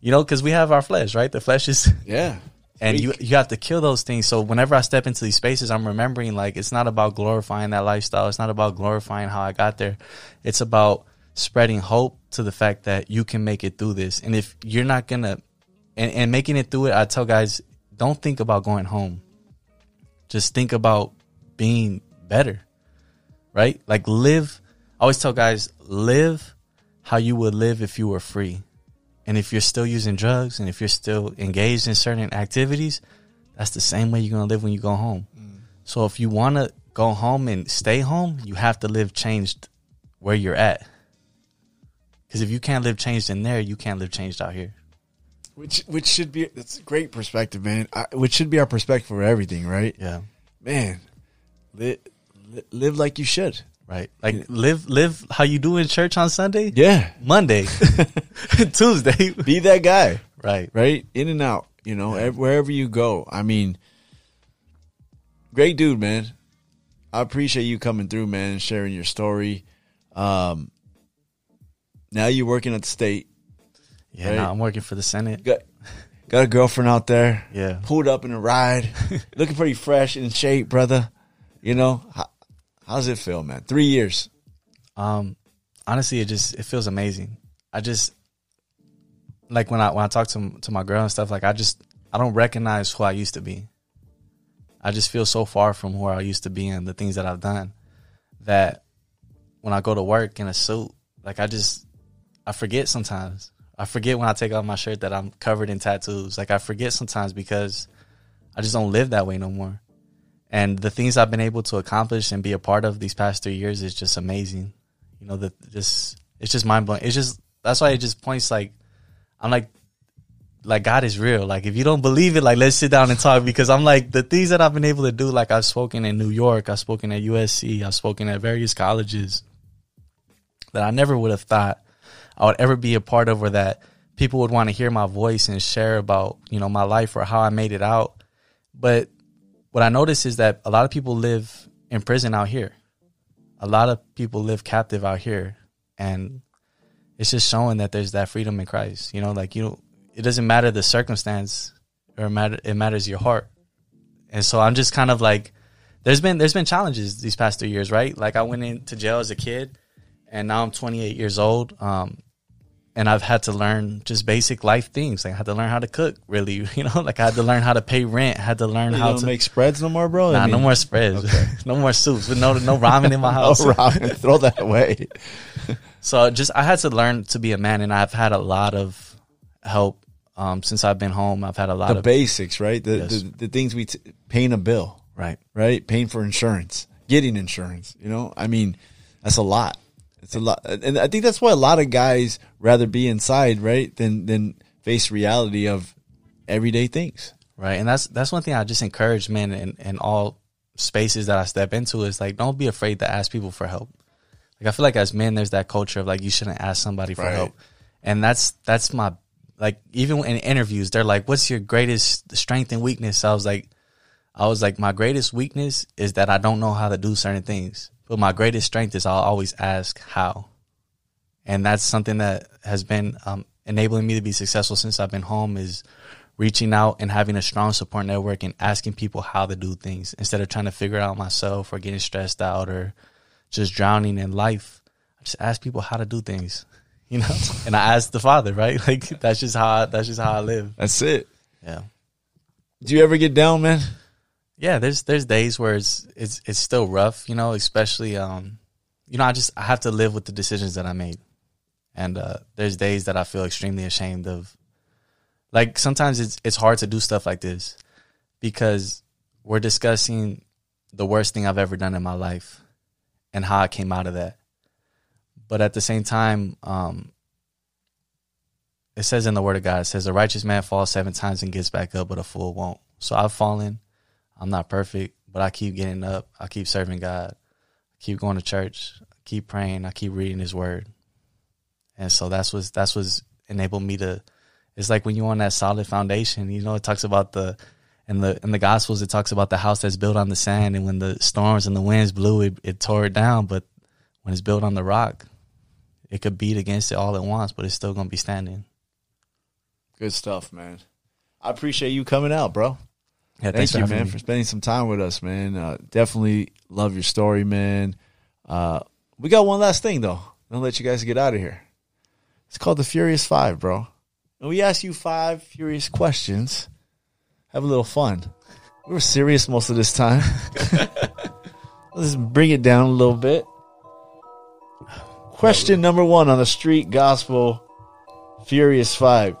You know, because we have our flesh, right? The flesh is yeah, and you you have to kill those things. So whenever I step into these spaces, I'm remembering like it's not about glorifying that lifestyle. It's not about glorifying how I got there. It's about spreading hope to the fact that you can make it through this. And if you're not gonna and, and making it through it, I tell guys, don't think about going home. Just think about being better. Right? Like live I always tell guys, live how you would live if you were free. And if you're still using drugs and if you're still engaged in certain activities, that's the same way you're to live when you go home. Mm. So if you want to go home and stay home, you have to live changed where you're at. Because if you can't live changed in there, you can't live changed out here. which which should be that's a great perspective, man. I, which should be our perspective for everything, right? Yeah. Man, Li- li- live like you should. Right. Like live live how you do in church on Sunday. Yeah. Monday, Tuesday. Be that guy. Right. right? In and out, you know, ev- wherever you go. I mean, great dude, man. I appreciate you coming through, man, and sharing your story. Um, now you're working at the state. Yeah. Right. Now I'm working for the Senate. Got got a girlfriend out there. Yeah. pulled up in a ride, looking pretty fresh and in shape, brother. You know, how, how's it feel, man? Three years. Um, honestly, it just it feels amazing. I just like when I when I talk to to my girl and stuff. Like I just I don't recognize who I used to be. I just feel so far from where I used to be and the things that I've done that when I go to work in a suit, like I just I forget sometimes. I forget when I take off my shirt that I'm covered in tattoos. Like I forget sometimes because I just don't live that way no more. And the things I've been able to accomplish and be a part of these past three years is just amazing. You know, that just it's just mind blowing. It's just that's why it just points like I'm like like God is real. Like if you don't believe it, like let's sit down and talk because I'm like the things that I've been able to do. Like I've spoken in New York, I've spoken at USC, I've spoken at various colleges that I never would have thought I would ever be a part of, or that people would want to hear my voice and share about you know my life or how I made it out. But what I notice is that a lot of people live in prison out here. A lot of people live captive out here, and it's just showing that there's that freedom in Christ. You know, like you, it doesn't matter the circumstance, or matter it matters your heart. And so I'm just kind of like, there's been there's been challenges these past three years, right? Like I went into jail as a kid, and now I'm 28 years old. Um, and I've had to learn just basic life things. Like I had to learn how to cook, really. You know, like I had to learn how to pay rent. I Had to learn You how to make spreads no more, bro. I Nah, no more spreads, no more soups, no no ramen in my house. Robin, throw that away. So just I had to learn to be a man, and I've had a lot of help um, since I've been home. I've had a lot The of basics, right? The, Yes. the the things we t- paying a bill. right, right? Paying for insurance, getting insurance. You know, I mean, that's a lot. It's a lot, and I think that's why a lot of guys rather be inside, right, than than face reality of everyday things. right, and that's that's one thing I just encourage men in, in all spaces that I step into is like don't be afraid to ask people for help. Like I feel like as men, there's that culture of like you shouldn't ask somebody for Right. help, and that's that's my like even in interviews they're like, "What's your greatest strength and weakness?" I was like, I was like, my greatest weakness is that I don't know how to do certain things, but my greatest strength is I'll always ask how, and that's something that has been um, enabling me to be successful since I've been home is reaching out and having a strong support network and asking people how to do things instead of trying to figure it out myself or getting stressed out or just drowning in life. I just ask people how to do things, you know, and I ask the Father, right? Like that's just how I, that's just how I live. That's it. Yeah. Do you ever get down, man? Yeah there's there's days where it's it's it's still rough you know especially um you know i just i have to live with the decisions that i made. And uh there's days that i feel extremely ashamed of like sometimes it's it's hard to do stuff like this because we're discussing the worst thing i've ever done in my life and how i came out of that. But at the same time um it says in the word of god it says a righteous man falls seven times and gets back up but a fool won't. So i've fallen I'm not perfect, but I keep getting up. I keep serving God. I keep going to church. I keep praying. I keep reading His Word. And so that's what's that's what's enabled me to. It's like when you're on that solid foundation. You know, it talks about the in the in the Gospels. It talks about the house that's built on the sand, and when the storms and the winds blew, it, it tore it down. But when it's built on the rock, it could beat against it all at once, but it's still gonna be standing. Good stuff, man. I appreciate you coming out, bro. Yeah, Thank you, man, me. for spending some time with us, man. Uh, definitely love your story, man. Uh, we got one last thing though. I'll let you guys get out of here. It's called the Furious Five, bro. And we ask you five furious questions. Have a little fun. We were serious most of this time. Let's bring it down a little bit. Question number one on the Street Gospel Furious Five.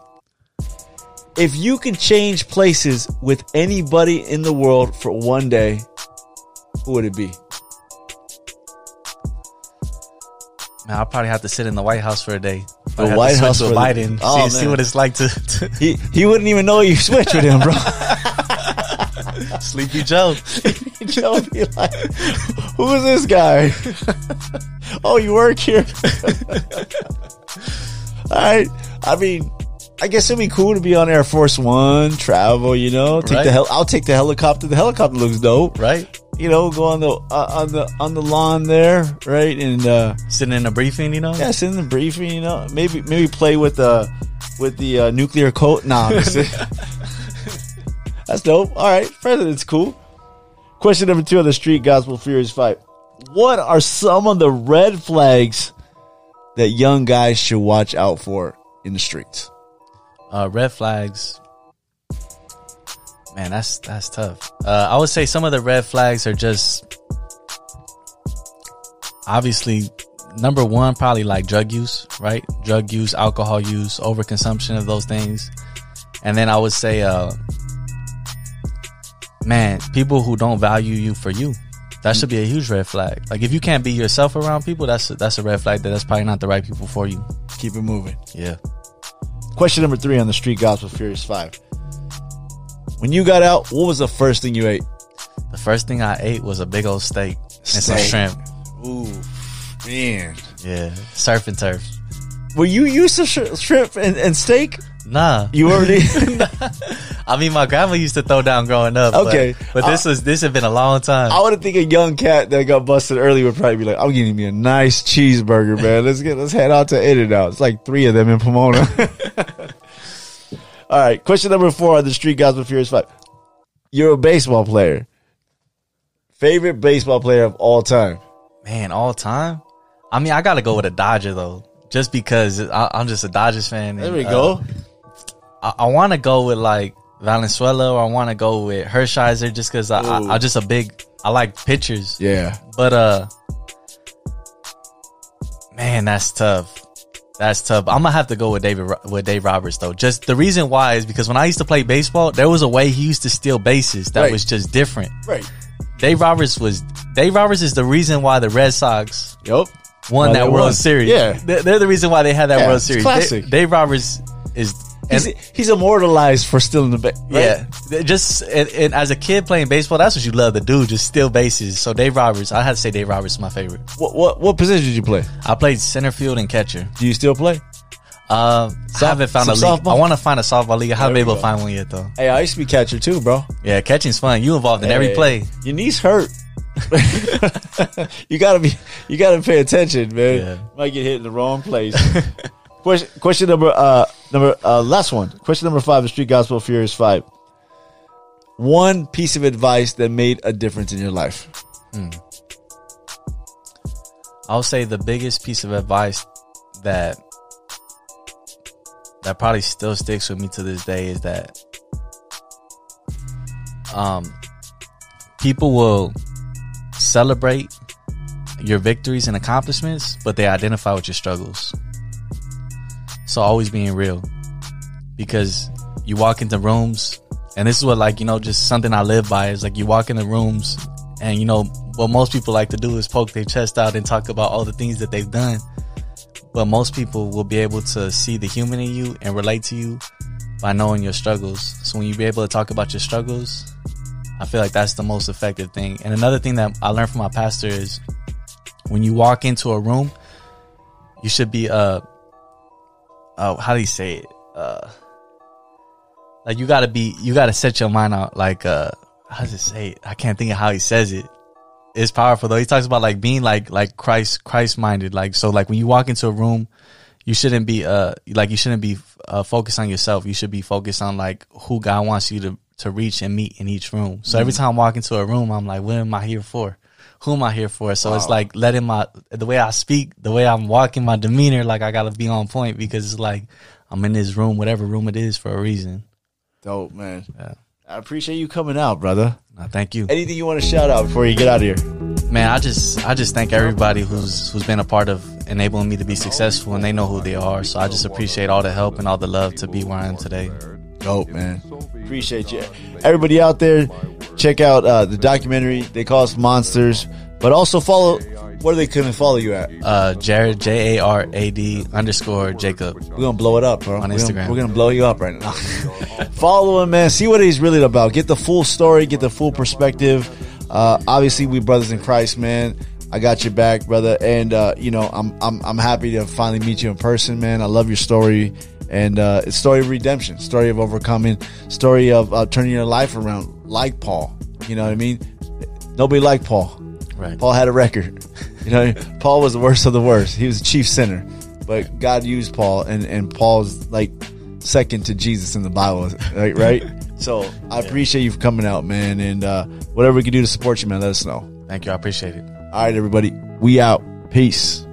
If you could change places with anybody in the world for one day, who would it be? Man, I'll probably have to sit in the White House for a day. The I'd have to White House with for the- Biden. Oh, see, see what it's like to, to He he wouldn't even know you switched with him, bro. Sleepy Joe. Sleepy Joe would be like, "Who is this guy? oh, you work here." All right. I mean, I guess it'd be cool to be on Air Force One, travel. You know, take Right. the hel- I'll take the helicopter. The helicopter looks dope, Right? You know, go on the uh, on the on the lawn there, right? And uh, Sitting in a briefing, you know? yeah, send the briefing. You know, maybe maybe play with the with the uh, nuclear coat. Nah, I'm just kidding. that's dope. All right, president's cool. Question number two on the street gospel furious five. What are some of the red flags that young guys should watch out for in the streets? Uh, red flags. Man, that's that's tough. Uh, I would say some of the red flags are just obviously number one, probably like drug use, right? Drug use, alcohol use, overconsumption of those things, and then I would say, uh, man, people who don't value you for you. That should be a huge red flag. Like if you can't be yourself around people, that's a, that's a red flag. That that's probably not the right people for you. Keep it moving. Yeah. Question number three on the street gospel furious five. When you got out, what was the first thing you ate? The first thing I ate was a big old steak and some shrimp. Ooh, man. Yeah, surf and turf. Were you used to sh- shrimp and, and steak? Nah, You already. I mean my grandma used to throw down growing up. Okay. but, this was this had been a long time. I would think a young cat that got busted early would probably be like, "I'm getting me a nice cheeseburger, man. Let's get let's head out to In and Out. It's like three of them in Pomona." All right, question number four on the Street Gospel Furious Five. You're a baseball player. Favorite baseball player of all time? Man, all time. I mean, I got to go with a Dodger though, just because I, I'm just a Dodgers fan. There and, we uh, go. I, I want to go with like Valenzuela, or I want to go with Hershiser, just because I, Ooh. I, I'm just a big. I like pitchers. yeah, But uh man, that's tough. That's tough. I'm gonna have to go with David with Dave Roberts though. Just the reason why is because when I used to play baseball, there was a way he used to steal bases that Right. was just different. right. Dave Roberts was Dave Roberts is the reason why the Red Sox yep. won that World won. Series. Yeah. they're, they're the reason why they had that Yeah, World Series. classic. Dave, Dave Roberts is and- he's immortalized for stealing the base. yeah, just and, and as a kid playing baseball, that's what you love to do, just steal bases. So Dave Roberts, I had to say Dave Roberts is my favorite. What what what position did you play? I played center field and catcher. Do you still play? Uh, I haven't found a league. softball? I want to find a softball league. I haven't been able we to find one yet, though. Hey, I used to be catcher too, bro. Yeah, catching's fun. You involved in every play. Your knees hurt. you gotta be. You gotta pay attention, man. Yeah. Might get hit in the wrong place. question. Question number. Uh, number. Uh, last one. Question number five. The Street Gospel Furious Five. One piece of advice that made a difference in your life. I'll say the biggest piece of advice that that probably still sticks with me to this day is that um people will celebrate your victories and accomplishments, but they identify with your struggles. So always being real. Because you walk into rooms and this is what like, you know, just something I live by is like you walk into rooms and you know what most people like to do is poke their chest out and talk about all the things that they've done. But most people will be able to see the human in you and relate to you by knowing your struggles. So when you be able to talk about your struggles, I feel like that's the most effective thing. And another thing that I learned from my pastor is when you walk into a room, you should be uh uh how do you say it? Uh like you gotta be you gotta set your mind out like uh how does it say it? I can't think of how he says it. It's powerful though. He talks about like being like like Christ Christ minded. Like so like when you walk into a room, you shouldn't be uh like you shouldn't be uh focused on yourself. You should be focused on like who God wants you to to reach and meet in each room. So every time I walk into a room, I'm like, what am I here for? Who am I here for? So it's like letting my the way I speak, the way I'm walking, my demeanor, like I gotta be on point because it's like I'm in this room, whatever room it is, for a reason. Dope, man. Yeah. I appreciate you coming out, brother. Uh, thank you. Anything you want to shout out before you get out of here? Man, I just I just thank everybody who's who's been a part of enabling me to be successful and they know who they are. So I just appreciate all the help and all the love to be where I am today. Dope, man. Appreciate you. Everybody out there, check out uh, the documentary. They call us Monsters, but also follow. Where they couldn't follow you at? Uh Jarad J A R A D underscore Jacob. We're gonna blow it up, bro. On We're gonna- Instagram. We're gonna blow you up right now. follow him, man. See what he's really about. Get the full story. Get the full perspective. Uh, obviously, we brothers in Christ, man. I got your back, brother, and uh, you know I'm I'm I'm happy to finally meet you in person, man. I love your story, and uh, story of redemption, story of overcoming, story of uh, turning your life around, like Paul. You know what I mean? Nobody liked Paul. Right. Paul had a record. You know, Paul was the worst of the worst. He was the chief sinner, but God used Paul, and and Paul's like second to Jesus in the Bible, right? right? So I appreciate you for coming out, man, and uh, whatever we can do to support you, man, let us know. Thank you. I appreciate it. All right, everybody, we out. Peace.